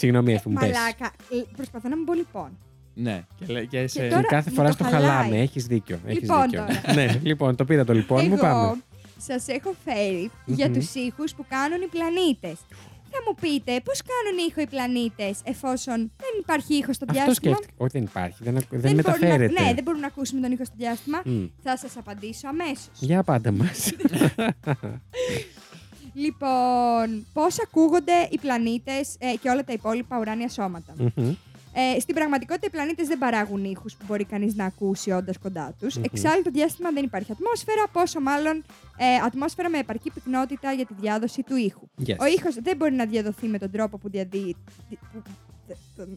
Συγγνώμη, Εφη μου πες. Μαλάκα, ε, προσπαθώ να μην πω λοιπόν. Ναι, και, λέ- και σε... Και τώρα κάθε μου φορά το στο χαλάει. χαλάμε. Έχεις δίκιο. Έχεις Λοιπόν, δίκιο. τώρα. ναι, λοιπόν, το πήρα το λοιπόν μου. Εγώ Πάμε. σας έχω φέρει για Μμμ. τους ήχους που κάνουν οι πλανήτες. Θα μου πείτε πώς κάνουν ήχο οι πλανήτες εφόσον δεν υπάρχει ήχο στο Αυτό διάστημα; σκέφτηκα. Όχι, δεν υπάρχει. Δεν, ακου- δεν, μπορούν μεταφέρεται. Να, ναι, δεν μπορούμε να ακούσουμε τον ήχο στο διάστημα. Μμ. Θα σας απαντήσω αμέσως. Για πάντα μας. Λοιπόν, πώς ακούγονται οι πλανήτες ε, και όλα τα υπόλοιπα ουράνια σώματα. Ε, στην πραγματικότητα, οι πλανήτες δεν παράγουν ήχους που μπορεί κανείς να ακούσει όντας κοντά τους. Μμμ. Εξάλλου, το διάστημα δεν υπάρχει ατμόσφαιρα, πόσο μάλλον ε, ατμόσφαιρα με επαρκή πυκνότητα για τη διάδοση του ήχου. Yes. Ο ήχος δεν μπορεί να διαδοθεί με τον τρόπο που, διαδί...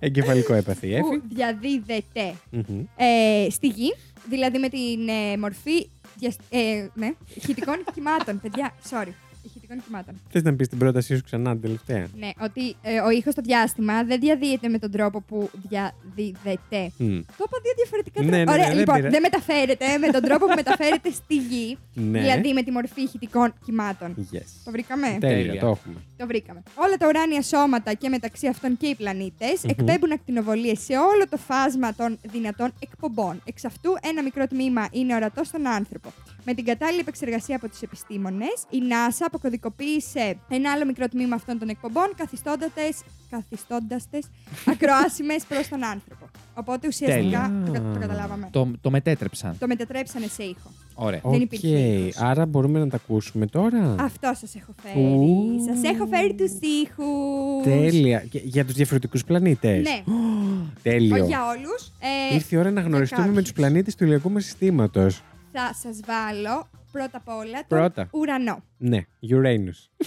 Εγκεφαλικό έπαθι, Εφη. που διαδίδεται Μμμ. ε, στη γη, δηλαδή με την ε, μορφή διασ... ε, ναι, ηχητικών κυμάτων. Παιδιά, sorry. Ηχητικών κυμάτων. Θες να πεις την πρότασή σου ξανά την τελευταία. Ναι, ότι ε, ο ήχος στο διάστημα δεν διαδίδεται με τον τρόπο που διαδίδεται. Μμ. Το είπα δύο διαφορετικά Ναι, τρόπια. ναι, Ωραία, ναι, δεν λοιπόν, πειρά- δεν μεταφέρεται με τον τρόπο που μεταφέρεται στη γη. Ναι. Δηλαδή με τη μορφή ηχητικών κυμάτων. Yes. Το βρήκαμε; Τέλεια, Τέλεια. το έχουμε. Το βρήκαμε. Όλα τα ουράνια σώματα και μεταξύ αυτών και οι πλανήτες Μμμ. εκπέμπουν ακτινοβολίες σε όλο το φάσμα των δυνατών εκπομπών. Εξ αυτού, ένα μικρό τμήμα είναι ορατό στον άνθρωπο. Με την κατάλληλη επεξεργασία από τους επιστήμονες, η NASA αποκωδικοποίησε ένα άλλο μικρό τμήμα αυτών των εκπομπών, καθιστώντας τις ακροάσιμες προς τον άνθρωπο. Οπότε ουσιαστικά. Τέλεια. Το, κα- το καταλάβαμε. Το, το μετέτρεψαν. Το μετατρέψανε σε ήχο. Ωραία. Δεν υπήρχε Οκ, ήχος. άρα μπορούμε να τα ακούσουμε τώρα. Αυτό σας έχω φέρει. Ου. Σας έχω φέρει τους ήχους. Τέλεια. Και για τους διαφορετικούς πλανήτες. Ναι. Τέλειο. Όχι για όλους. Ε, Ήρθε η ώρα να γνωριστούμε με κάποιους. τους πλανήτες του ηλιακού μας συστήματος. θα σας βάλω πρώτα απ' όλα τον Πρώτα. ουρανό. Ναι, Uranus.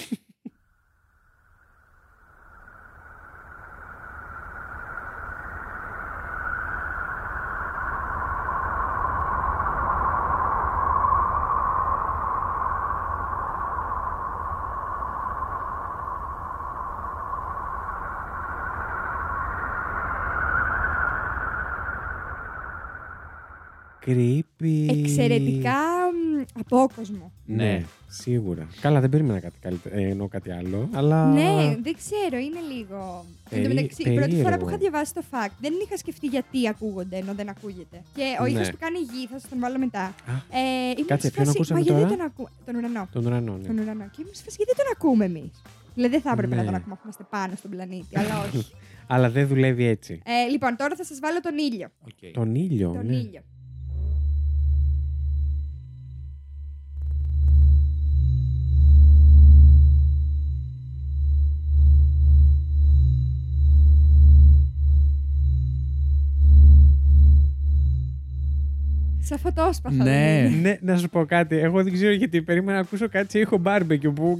Creepy. Εξαιρετικά μ, απόκοσμο. Ναι, σίγουρα. Καλά, δεν περίμενα κάτι, καλύτερο, ε, εννοώ κάτι άλλο. Αλλά. Ναι, δεν ξέρω, είναι λίγο. Εν τω Περί- μεταξύ, η πρώτη φορά περίεργο. που είχα διαβάσει το fact, δεν είχα σκεφτεί γιατί ακούγονται ενώ δεν ακούγεται. Και ο ήχος Ναι. που κάνει γη, θα σας τον βάλω μετά. Α, Ε, ήμουν Κάτσε, σε ποιον φάση, ακούσαμε Μα γιατί τώρα; τον ακού... Τον ουρανό. τον ουρανό, ναι. Τον ουρανό. Και ήμουν σε φάση, γιατί τον ακούμε εμείς; Δηλαδή δεν θα έπρεπε Ναι. να τον ακούμε αφού είμαστε πάνω στον πλανήτη, αλλά όχι. Αλλά δεν δουλεύει έτσι. Ε, λοιπόν, τώρα θα σας βάλω τον ήλιο. Οκ. Τον ήλιο. Τον ναι. ήλιο. Σαν φωτόσπαθα. Ναι. δεν είναι. Ναι, να σου πω κάτι. Εγώ δεν ξέρω γιατί περίμενα να ακούσω κάτι σε ήχο barbecue που.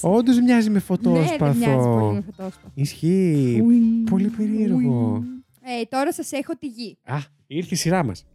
Όντως μοιάζει με Ναι, φωτόσπαθο. δεν μοιάζει πολύ με φωτόσπαθο. Ισχύει. Ουιν, πολύ περίεργο. ουιν. Ε, τώρα σας έχω τη γη. Α, ήρθε η σειρά μας.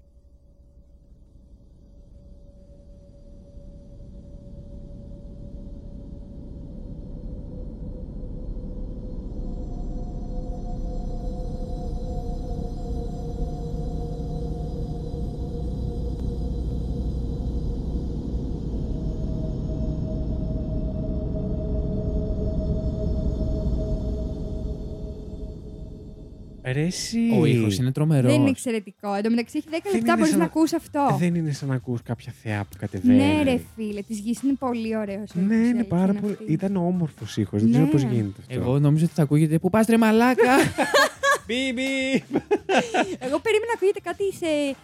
Ο ήχος είναι τρομερός. Δεν είναι εξαιρετικό. Εν τω μεταξύ έχει 10 Δεν λεπτά είναι μπορείς σαν να να- ακούς αυτό. Δεν είναι σαν να ακούς κάποια θεά που κατεβαίνει. Ναι, ρε φίλε, της γης είναι πολύ ωραίος. Ναι, είναι πάρα πολύ. Ήταν όμορφος ήχος. Δεν Ναι. ξέρω πώς γίνεται αυτό. Εγώ νόμιζα ότι θα ακούγεται Πού πας ρε μαλάκα; Μπιμπι! Εγώ περίμενα να ακούγεται κάτι σε.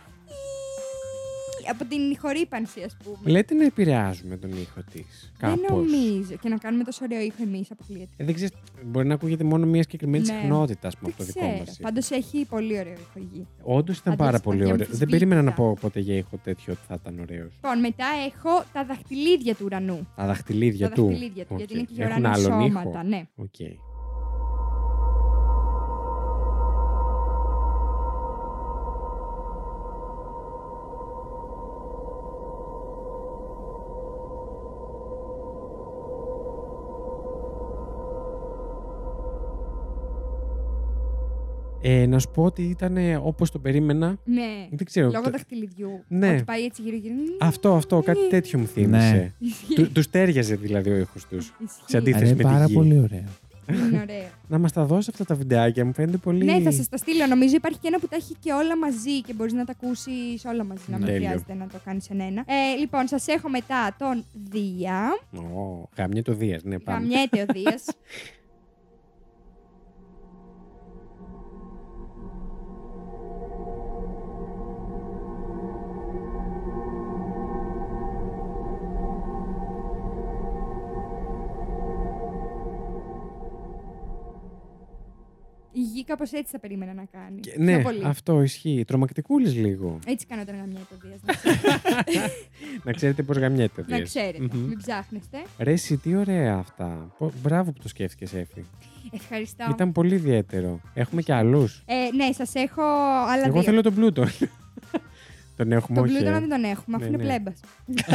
Από την ηχορύπανση, ας πούμε. Λέτε να επηρεάζουμε τον ήχο της. Δεν Κάπως. νομίζω. Και να κάνουμε τόσο ωραίο ήχο εμείς αποκλείεται. Ε, δεν ξέρεις, μπορεί να ακούγεται μόνο μια συγκεκριμένη Ναι. συχνότητα ας πούμε, Δεν από το δικό ξέρω. μας. Πάντως έχει πολύ ωραίο ήχο η γη. Όντως ήταν Αντί- πάρα πολύ ωραίο. Δεν αδιαμφισβήτητα. περίμενα να πω ποτέ για ήχο τέτοιο ότι θα ήταν ωραίο. Λοιπόν, μετά έχω τα δαχτυλίδια του ουρανού. Τα δαχτυλίδια τα του. δαχτυλίδια του, Οκ. γιατί είναι και Έχουν ουράνια άλλον ήχο. σώματα. Ναι. Οκ. Ε, να σου πω ότι ήταν όπως το περίμενα. ναι. Δεν ξέρω. Λόγω το- δαχτυλιδιού. Ναι. Ότι πάει έτσι γύρω-γύρω. Αυτό, αυτό, κάτι Ναι. τέτοιο μου θύμισε. Ισχύει. Του τους τέριαζε δηλαδή ο ήχος τους. Ισχύει. σε αντίθεση Είναι με τη πάρα γη. πολύ ωραίο. Είναι ωραίο. Να μας τα δώσει αυτά τα βιντεάκια, μου φαίνεται πολύ. Ναι, θα σας τα στείλω. Νομίζω υπάρχει και ένα που τα έχει και όλα μαζί και μπορείς να τα ακούσεις όλα μαζί. Να μην Τέλειο. χρειάζεται να το κάνεις εν ένα. Ε, λοιπόν, σας έχω μετά τον Δία. Ω, γαμιέ το Δίας, ναι, πάμε. Γαμιέται ο Δίας. Η γη κάπως έτσι θα περίμενα να κάνει. Και- Πιο ναι, πολύ. αυτό ισχύει. Τρομακτικούλης λίγο. Έτσι κάνω όταν γαμιέται ο Δίας. να ξέρετε πώς γαμιέται ο να Δίας. ξέρετε. Μμμ. Μην ψάχνεστε. Ρε, εσύ, τι ωραία αυτά. Πο- Μπράβο που το σκέφτηκες, Εφη. Ευχαριστώ. Ήταν πολύ ιδιαίτερο. Έχουμε και άλλους; Ε, ναι, σας έχω άλλα Εγώ δύο. θέλω τον πλούτο. τον έχουμε Τον όχι. πλούτονα ε. δεν τον έχουμε, αφού Ναι, είναι ναι. πλέμπας.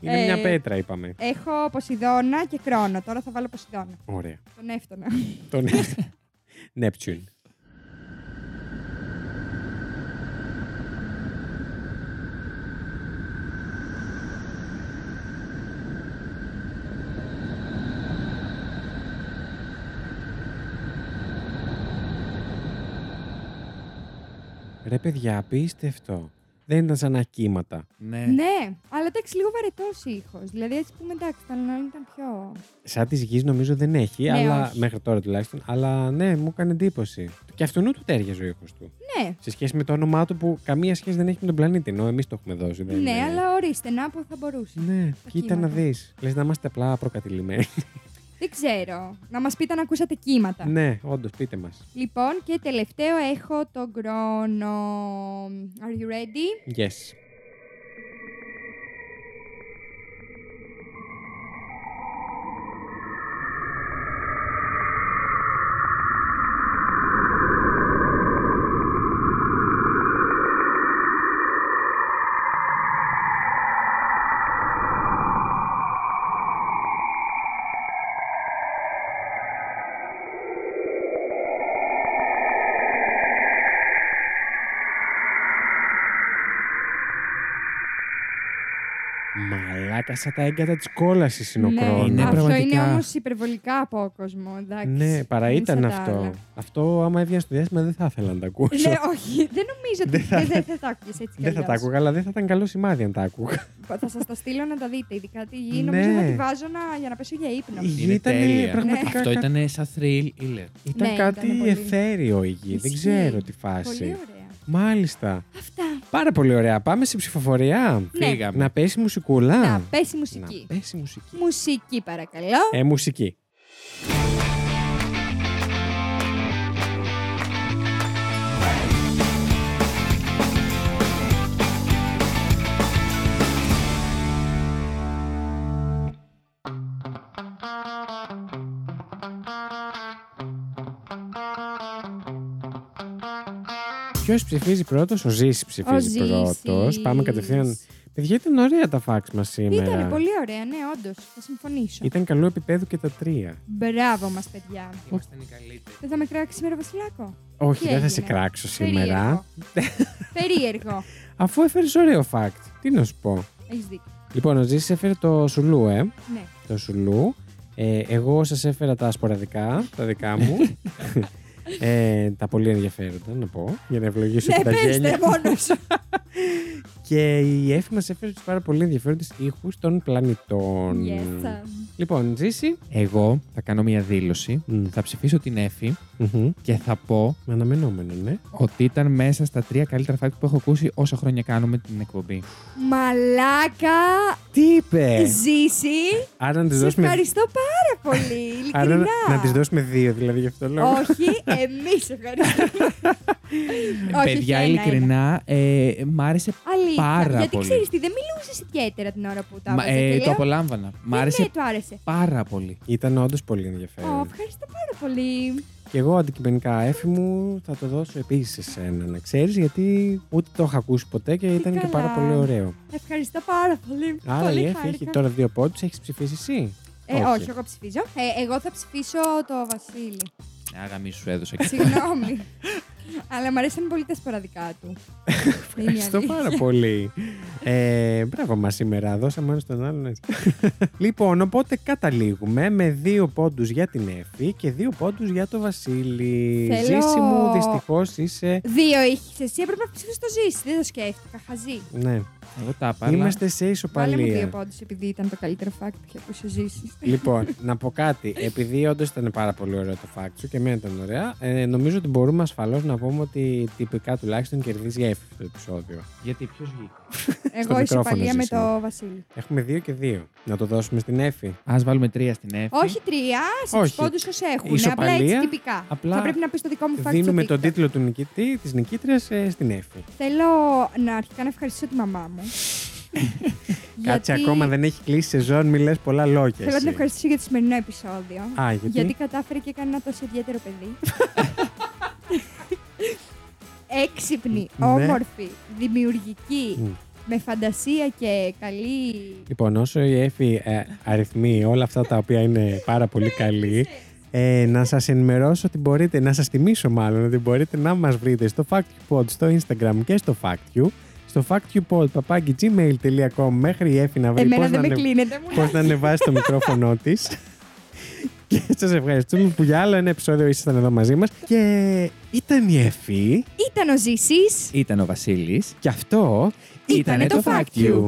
Είναι Ε, μια πέτρα, είπαμε. Έχω Ποσειδώνα και Κρόνο. Τώρα θα βάλω Ποσειδώνα. Ωραία. Τον έφτωνα. τον Neptune. Ρε παιδιά, απίστευτο. Δεν ήταν σαν ακύματα. Ναι. ναι, αλλά εντάξει, λίγο βαρετός ήχος. Δηλαδή, έτσι πούμε εντάξει, το άλλο ήταν πιο. Σαν της γης νομίζω δεν έχει, Ναι, αλλά όχι. μέχρι τώρα τουλάχιστον. Αλλά ναι, μου έκανε εντύπωση. Και αυτού του τέριαζε ο ήχος του. Ναι, Σε σχέση με το όνομά του που καμία σχέση δεν έχει με τον πλανήτη, ενώ εμείς το έχουμε δώσει. Δεν ναι, είναι- αλλά ορίστε, να που θα μπορούσε. Ναι, Τα κοίτα να κύματα. δεις. Λες να είμαστε απλά προκατηλημένοι. Δεν ξέρω. Να μας πείτε αν ακούσατε κύματα. Ναι, όντως, πείτε μας. Λοιπόν, και τελευταίο έχω τον χρόνο. Are you ready? Yes. Σαν τα έγκατα της κόλασης είναι ο ναι, χρόνος. Είναι αυτό πραγματικά. είναι όμως υπερβολικά απόκοσμο. Εντάξει. Ναι, παρά Είναι ήταν σαν τα αυτό. άλλα. Αυτό, άμα έβγαινε στο διάστημα, δεν θα ήθελα να τα ακούσω. Ναι, όχι, δεν νομίζω ότι Δεν θα- δεν δεν θα τα άκουγες έτσι κι δεν θα τα αλλιώς. άκουγα, αλλά δεν θα ήταν καλό σημάδι αν τα άκουγα. Θα σας τα στείλω να τα δείτε. Ειδικά τη γη. Ναι. Νομίζω θα τη βάζω να, για να πέσω για ύπνο. Η γη Είναι ήταν τέλεια. πραγματικά. Αυτό κα- ήταν σαν thrill iller. Ήταν Ναι, κάτι ήταν πολύ. εθέριο η γη. Δεν Ισχύει. ξέρω τι Πολύ φάση. ωραία. Μάλιστα. Αυτά. Πάρα πολύ ωραία. Πάμε σε ψηφοφορία. Ναι. Φύγαμε. Να πέσει μουσικούλα. Να πέσει μουσική. Να πέσει μουσική. Μουσική, παρακαλώ. Ε, μουσική. Ποιος ψηφίζει πρώτος, ο Ζήση Ο ψηφίζει Ζήσης. πρώτος. Πάμε κατευθείαν. Παιδιά, ήταν ωραία τα φάξ μας σήμερα. Ήταν πολύ ωραία, ναι, όντως. Θα συμφωνήσω. Ήταν καλό επίπεδο και τα τρία. Μπράβο μας, παιδιά. Ήμασταν οι καλύτεροι. Δεν θα με κράξει σήμερα, Βασιλάκο; Όχι, Τι δεν θα σε έγινε; κράξω σήμερα. Περίεργο. Περίεργο. Αφού έφερες ωραίο fact. Τι να σου πω; Έχεις δίκιο. Λοιπόν, ο Ζήσης έφερε το σουλού, ε. Ναι. Το σουλού. Ε, εγώ σας έφερα τα σποραδικά, τα δικά μου. ε, τα πολύ ενδιαφέροντα, να πω, για να ευλογήσω Ναι, και τα πες γένια. τε μόνος σου. και η Εφη μας έφερε τους πάρα πολύ ενδιαφέροντες ήχους των πλανητών. Yes. um, Λοιπόν, Ζήση. Εγώ θα κάνω μια δήλωση. Μμ. Θα ψηφίσω την Εφη Μμμ. και θα πω Με αναμενόμενο, ναι. ότι ήταν μέσα στα τρία καλύτερα fact που έχω ακούσει όσα χρόνια κάνουμε την εκπομπή. Μαλάκα, Τι είπες! ζήσει. Άρα να της Σε δώσουμε, ευχαριστώ πάρα πολύ. άρα Ειλικρινά. να, να της δώσουμε δύο, δηλαδή γι' αυτό λέω. Όχι, εμείς ευχαριστούμε. Όχι, Παιδιά, όχι, ένα, ειλικρινά, ε, μ' άρεσε. Αλήθεια. Πάρα Γιατί πολύ. ξέρεις τι, δεν μιλούσες ιδιαίτερα την ώρα που τα Μα, έβαζες. ε, και το λέω, απολάμβανα. Μ' ναι, άρεσε Ναι, του άρεσε. πάρα πολύ. Ήταν όντως πολύ ενδιαφέρον. Ω, ευχαριστώ πάρα πολύ. Και εγώ αντικειμενικά, Εφη μου, θα το δώσω επίσης σε εσένα, να ξέρεις, γιατί ούτε το είχα ακούσει ποτέ και ήταν και καλά. πάρα πολύ ωραίο. Ευχαριστώ πάρα πολύ. Άρα πολύ η Εφη χάρηκα. έχει τώρα δύο πόντους, έχεις ψηφίσει εσύ; Ε, όχι. εγώ ψηφίζω. Ε, εγώ θα ψηφίσω το Βασίλη. Αγαμί σου έδωσα και Συγγνώμη. Αλλά μου αρέσαν πολύ τα σποραδικά του. Ευχαριστώ Είναι η πάρα αλήθεια. πολύ. Ε, μπράβο μας σήμερα. Δώσαμε ένα στον άλλον έτσι. λοιπόν, οπότε καταλήγουμε με δύο πόντους για την Εφη και δύο πόντους για το Βασίλη. Θέλω- Ζήση μου, δυστυχώς είσαι. Δύο είχες εσύ, έπρεπε να ψηφίσει το ζήσει. Δεν το σκέφτηκα. Χαζή. Ναι, Εγώ τα είπα. αλλά είμαστε σε Βάλε μου δύο ισοπαλία. πόντους επειδή ήταν το καλύτερο fact που είχε ακούσει ο Ζήση. λοιπόν, να πω κάτι. Επειδή όντως ήταν πάρα πολύ ωραίο το fact σου και εμένα ήταν ωραία, ε, νομίζω ότι μπορούμε ασφαλώς να πούμε ότι τυπικά τουλάχιστον κερδίζει η Εφη το επεισόδιο. Γιατί ποιος βγήκε; Εγώ μικρόφωνο ισοπαλία με ζήσει. το Βασίλη. Έχουμε δύο και δύο. Να το δώσουμε στην Εφη. Α βάλουμε τρία στην Εφη. Όχι τρία, σε Όχι. του πόντους όσοι έχουν. Απλά Ισοπαλία. έτσι τυπικά. Απλά Θα πρέπει να πεις το δικό μου fact Δίνουμε στο τον TikTok. τίτλο του νικητή, της νικήτριας ε, στην Εφη. Θέλω να αρχικά να ευχαριστήσω τη μαμά μου. Κάτσε Γιατί ακόμα δεν έχει κλείσει σεζόν, μη λες πολλά λόγια. Θέλω να την εσύ. ευχαριστήσω για το σημερινό επεισόδιο. Α, γιατί; Γιατί κατάφερε και έκανε ένα τόσο ιδιαίτερο παιδί. Έξυπνη, Ναι. όμορφη, δημιουργική, Μμ. με φαντασία και καλή. Λοιπόν, όσο η Εφη ε, αριθμεί όλα αυτά τα οποία είναι πάρα πολύ καλή, ε, να σας ενημερώσω ότι μπορείτε, να σας θυμίσω μάλλον, ότι μπορείτε να μας βρείτε στο FactUpod, στο Instagram και στο FactU, στο FactUpod, παπάκι gmail.com, μέχρι η Εφη να βρει Εμένα πώς δεν να, με ανε- κλείνετε, μου πώς να ανεβάσει το μικρόφωνο της. Και σας ευχαριστούμε που για άλλο ένα επεισόδιο ήσασταν εδώ μαζί μας. Και ήταν η Εφη Ήταν ο Ζήσης. Ήταν ο Βασίλης. και αυτό Ήτανε το Fact You.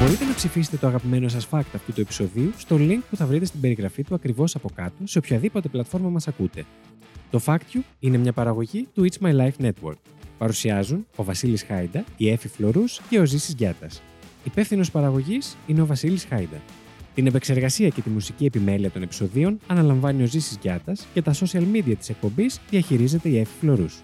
Μπορείτε να ψηφίσετε το αγαπημένο σας fact αυτού του επεισοδίου στο link που θα βρείτε στην περιγραφή του ακριβώς από κάτω σε οποιαδήποτε πλατφόρμα μας ακούτε. Το Fact You είναι μια παραγωγή του It's My Life Network. Παρουσιάζουν ο Βασίλης Χάιντα, η Εφη Φλωρούς και ο Ζήσης Γιάτας. Υπεύθυνος παραγωγής είναι ο Βασίλης Χάιντα. Την επεξεργασία και τη μουσική επιμέλεια των επεισοδίων αναλαμβάνει ο Ζήσης Γιάτας και τα social media της εκπομπής διαχειρίζεται η Εύη Φλωρούς.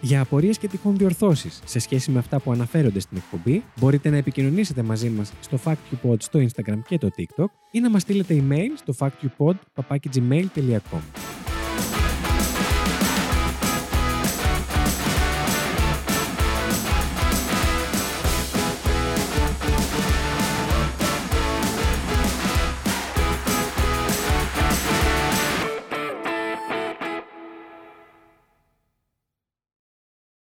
Για απορίες και τυχόν διορθώσεις σε σχέση με αυτά που αναφέρονται στην εκπομπή, μπορείτε να επικοινωνήσετε μαζί μας στο FactUpod στο Instagram και το TikTok ή να μας στείλετε email στο factupod.gmail.com.